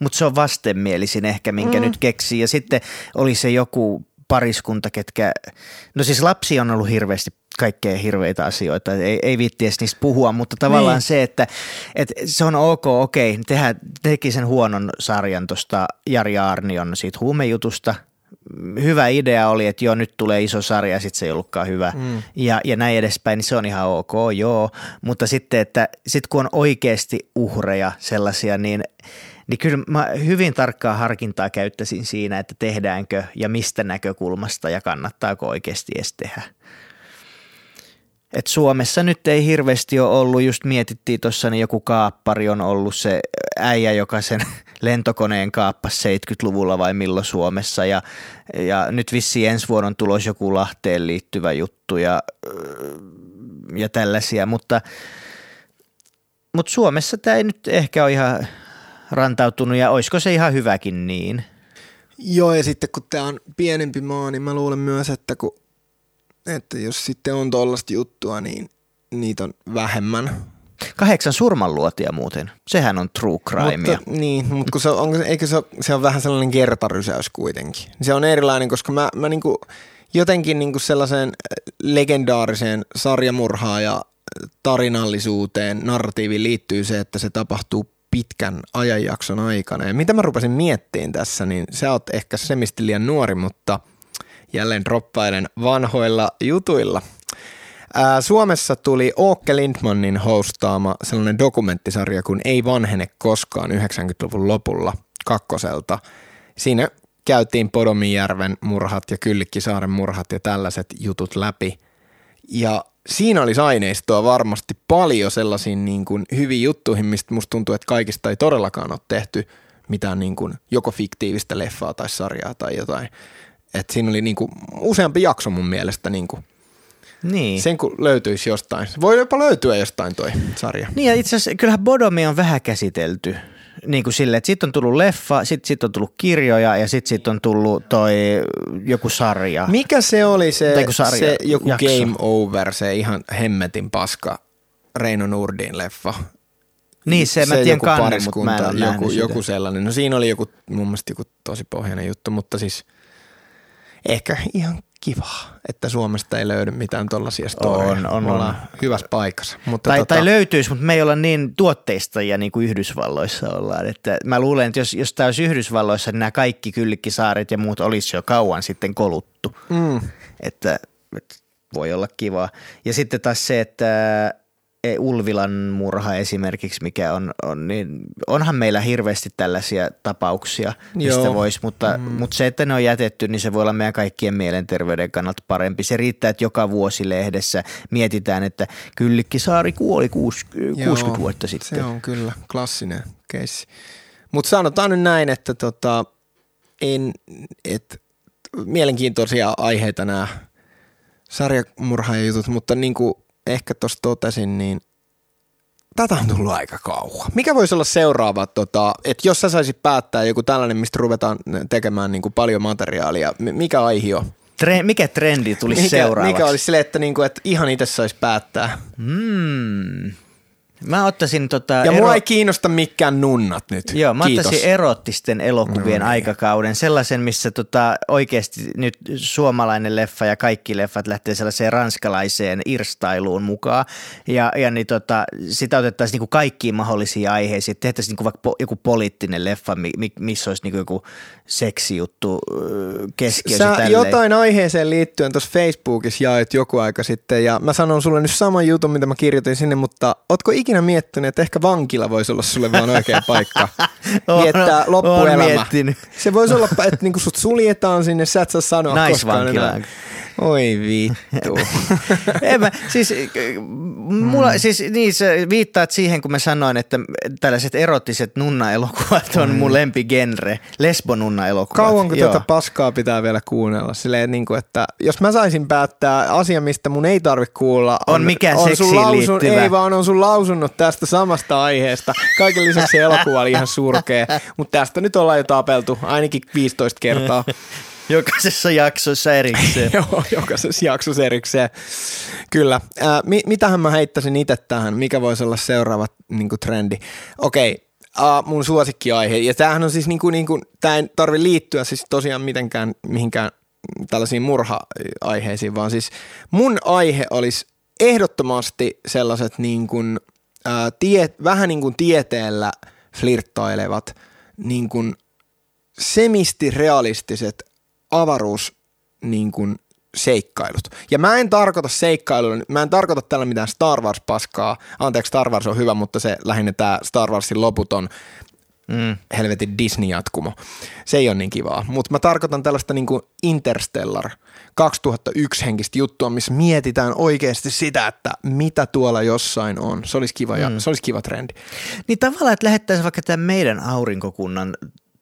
mutta se on vastenmielisin ehkä, minkä mm. nyt keksii. Ja sitten oli se joku pariskunta, ketkä, no siis lapsi on ollut hirveästi kaikkea hirveitä asioita, ei, ei viitti edes niistä puhua, mutta tavallaan niin. se, että, että se on ok, okei, tehdä, teki sen huonon sarjan tuosta Jari Arnion siitä huumejutusta, hyvä idea oli, että joo, nyt tulee iso sarja ja sitten se ei ollutkaan hyvä mm. ja, ja näin edespäin, niin se on ihan ok, joo, mutta sitten, että sit kun on oikeasti uhreja sellaisia, niin – niin kyllä mä hyvin tarkkaa harkintaa käyttäisin siinä, että tehdäänkö ja mistä näkökulmasta ja kannattaako oikeasti edes tehdä. Et Suomessa nyt ei hirveästi ole ollut, just mietittiin tuossa, niin joku kaappari on ollut se äijä, joka sen lentokoneen kaappasi 70-luvulla vai milloin Suomessa ja, ja nyt vissi ensi vuonna tulos joku Lahteen liittyvä juttu ja, ja tällaisia, mutta, mutta Suomessa tämä ei nyt ehkä ole ihan rantautunut ja olisiko se ihan hyväkin niin? Joo ja sitten kun tämä on pienempi maa, niin mä luulen myös, että, kun, että jos sitten on tollasta juttua, niin niitä on vähemmän. Kahdeksan surmanluotia muuten. Sehän on true crime. Mutta, niin, mutta kun se on, onko, eikö se, se on vähän sellainen kertarysäys kuitenkin. Se on erilainen, koska mä, mä niinku, jotenkin niinku sellaiseen legendaariseen sarjamurhaan ja tarinallisuuteen, narratiiviin liittyy se, että se tapahtuu pitkän ajanjakson aikana. Ja mitä mä rupesin miettiin tässä, niin sä oot ehkä semisti liian nuori, mutta jälleen droppailen vanhoilla jutuilla. Ää, Suomessa tuli Åke Lindmanin hostaama sellainen dokumenttisarja kuin Ei vanhene koskaan 90-luvun lopulla kakkoselta. Siinä käytiin Podomijärven murhat ja Kyllikkisaaren murhat ja tällaiset jutut läpi. Ja siinä olisi aineistoa varmasti paljon sellaisiin niin kuin hyviin juttuihin, mistä musta tuntuu, että kaikista ei todellakaan ole tehty mitään niin kuin joko fiktiivistä leffaa tai sarjaa tai jotain. Et siinä oli niin kuin useampi jakso mun mielestä niin kuin niin. Sen kun löytyisi jostain. Voi jopa löytyä jostain toi sarja. Niin ja itse asiassa kyllähän Bodomi on vähän käsitelty niin kuin sille, että sitten on tullut leffa, sitten sit on tullut kirjoja ja sitten sit on tullut toi joku sarja. Mikä se oli se, joku, sarja, se joku jakso. Game Over, se ihan hemmetin paska Reino Nurdin leffa? Niin se, se mä tiedän kannen, mutta mä en ole joku, joku sellainen. No siinä oli joku, mun mielestä joku tosi pohjainen juttu, mutta siis ehkä ihan kiva, että Suomesta ei löydy mitään tuollaisia storia. On, on, on. hyvässä paikassa. Mutta Tai, tota, tai löytyisi, mutta me ei olla niin tuotteistajia niin kuin Yhdysvalloissa ollaan. Että mä luulen, että jos, jos tämä olisi Yhdysvalloissa, niin nämä kaikki kyllikkisaaret ja muut olisi jo kauan sitten koluttu. mm, Että, että voi olla kiva. Ja sitten taas se, että Ulvilan murha esimerkiksi, mikä on, on niin onhan meillä hirveästi tällaisia tapauksia, mistä Joo. voisi, mutta, mm. mutta se, että ne on jätetty, niin se voi olla meidän kaikkien mielenterveyden kannalta parempi. Se riittää, että joka vuosi lehdessä mietitään, että Kyllikkisaari kuoli kuusi- 60 vuotta sitten. Se on kyllä klassinen keissi. Mutta sanotaan nyt näin, että tota, en, et, mielenkiintoisia aiheita nämä sarjamurhaajutut, mutta niin kuin ehkä tuossa totesin, niin tätä on tullut aika kauan. Mikä voisi olla seuraava, tota, että jos sä saisit päättää joku tällainen, mistä ruvetaan tekemään niin kuin paljon materiaalia, mi- mikä aihe on? Tre- mikä trendi tulisi Mikä, seuraavaksi? mikä olisi silleen, että, niin kuin, että ihan itse saisi päättää? Hmm. Mä ottaisin tota... Ja mua ei kiinnosta mikään nunnat nyt. Joo, mä Kiitos. ottaisin erottisten elokuvien No niin. aikakauden, sellaisen, missä tota, oikeasti nyt suomalainen leffa ja kaikki leffat lähtee sellaiseen ranskalaiseen irstailuun mukaan. Ja, ja niin tota, sitä otettaisiin niinku kaikkiin mahdollisiin aiheisiin. Tehtäisiin niinku vaikka po, joku poliittinen leffa, mi, mi, missä olisi niinku joku seksijuttu keskiössä. Sä tälleen. jotain aiheeseen liittyen tuossa Facebookissa jaoit joku aika sitten ja mä sanon sulle nyt saman jutun, mitä mä kirjoitin sinne, mutta ootko ikinä miettinyt, että ehkä vankila voisi olla sulle vaan oikea paikka viettää oon loppuelämä? Se voisi olla, että niinku sut suljetaan sinne, sä et saa sanoa koskaan enää. Oi vittu. en mä, siis, mulla, mm. siis niin, sä viittaat siihen, kun mä sanoin, että tällaiset erottiset nunna-elokuvat on mun lempigenre, lesbonunna-elokuvat. Kauanko Joo. tätä paskaa pitää vielä kuunnella? Silleen, niin kuin, että jos mä saisin päättää asia, mistä mun ei tarvitse kuulla, On mikä on sun seksiin lausun, liittyvä. Ei vaan on sun lausunnot tästä samasta aiheesta. Kaiken lisäksi elokuva oli ihan surkea, mutta tästä nyt ollaan jo tapeltu ainakin 15 kertaa. Jokaisessa jaksossa erikseen. Joo, jokaisessa jaksossa erikseen. Kyllä. Ää, mi- mitähän mä heittäisin itse tähän? Mikä voisi olla seuraava niin trendi? Okei, ää, mun suosikkiaihe. Ja tämähän on siis, niin kuin, niin kuin, tämä ei tarvi liittyä siis tosiaan mitenkään mihinkään tällaisiin murha-aiheisiin, vaan siis mun aihe olisi ehdottomasti sellaiset niin kuin, ää, tie, vähän niin kuin tieteellä flirttailevat niin kuin semisti realistiset avaruus niin kuin seikkailut. Ja mä en tarkoita seikkailulla, mä en tarkoita tällä mitään Star Wars-paskaa. Anteeksi, Star Wars on hyvä, mutta se lähinnä tämä Star Warsin loputon Mm. helvetin Disney-jatkumo. Se ei ole niin kivaa. Mutta mä tarkoitan tällaista niin kuin Interstellar 2001 henkistä juttua, missä mietitään oikeasti sitä, että mitä tuolla jossain on. Se olisi kiva, ja, se olisi kiva trendi. Niin tavallaan, että lähettäisiin vaikka tämän meidän aurinkokunnan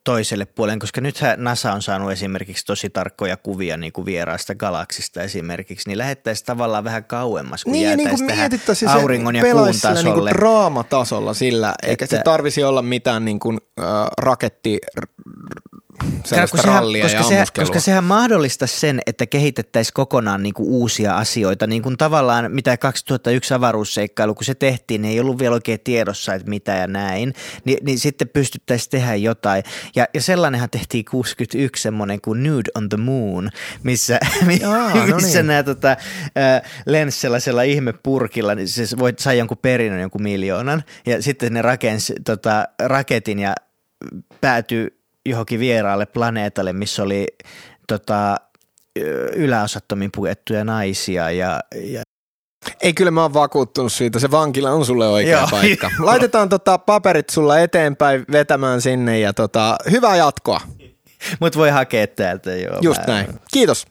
toiselle puolelle, koska nythän NASA on saanut esimerkiksi tosi tarkkoja kuvia niin kuin vieraasta galaksista esimerkiksi, niin lähettäisiin tavallaan vähän kauemmas, kun Niin, ja niin jäätäisiin kuin tähän mietittäisiin auringon ja kuun pelaisi sillä niin kuin tasolle. draamatasolla sillä, eikä se Että- tarvisi olla mitään niin kuin, äh, raketti sellaista Koska sehän, rallia koska, ja sehän, koska sehän mahdollistaisi sen, että kehitettäisiin kokonaan niin kuin uusia asioita. Niin kuin tavallaan mitä 2001 avaruusseikkailu, kun se tehtiin, niin ei ollut vielä oikein tiedossa, että mitä ja näin. Ni, niin sitten pystyttäisiin tehdä jotain. Ja, ja sellainenhan tehtiin 61 semmoinen kuin Nude on the Moon, missä, Jaa, no missä niin. nämä tota, äh, lensi sellaisella ihmepurkilla, niin se voi, sai jonkun perinnön, jonkun miljoonan. Ja sitten ne rakensi tota, raketin ja päätyi johonkin vieraalle planeetalle, missä oli tota, yläosattomin puettuja naisia ja, ja Ei kyllä mä oon vakuuttunut siitä, se vankila on sulle oikea Joo. paikka. Laitetaan tota paperit sulla eteenpäin vetämään sinne ja tota, hyvää jatkoa. Mut voi hakea täältä joo. Just mä- näin. Kiitos.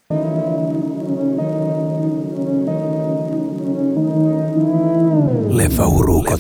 Leffa Uruko.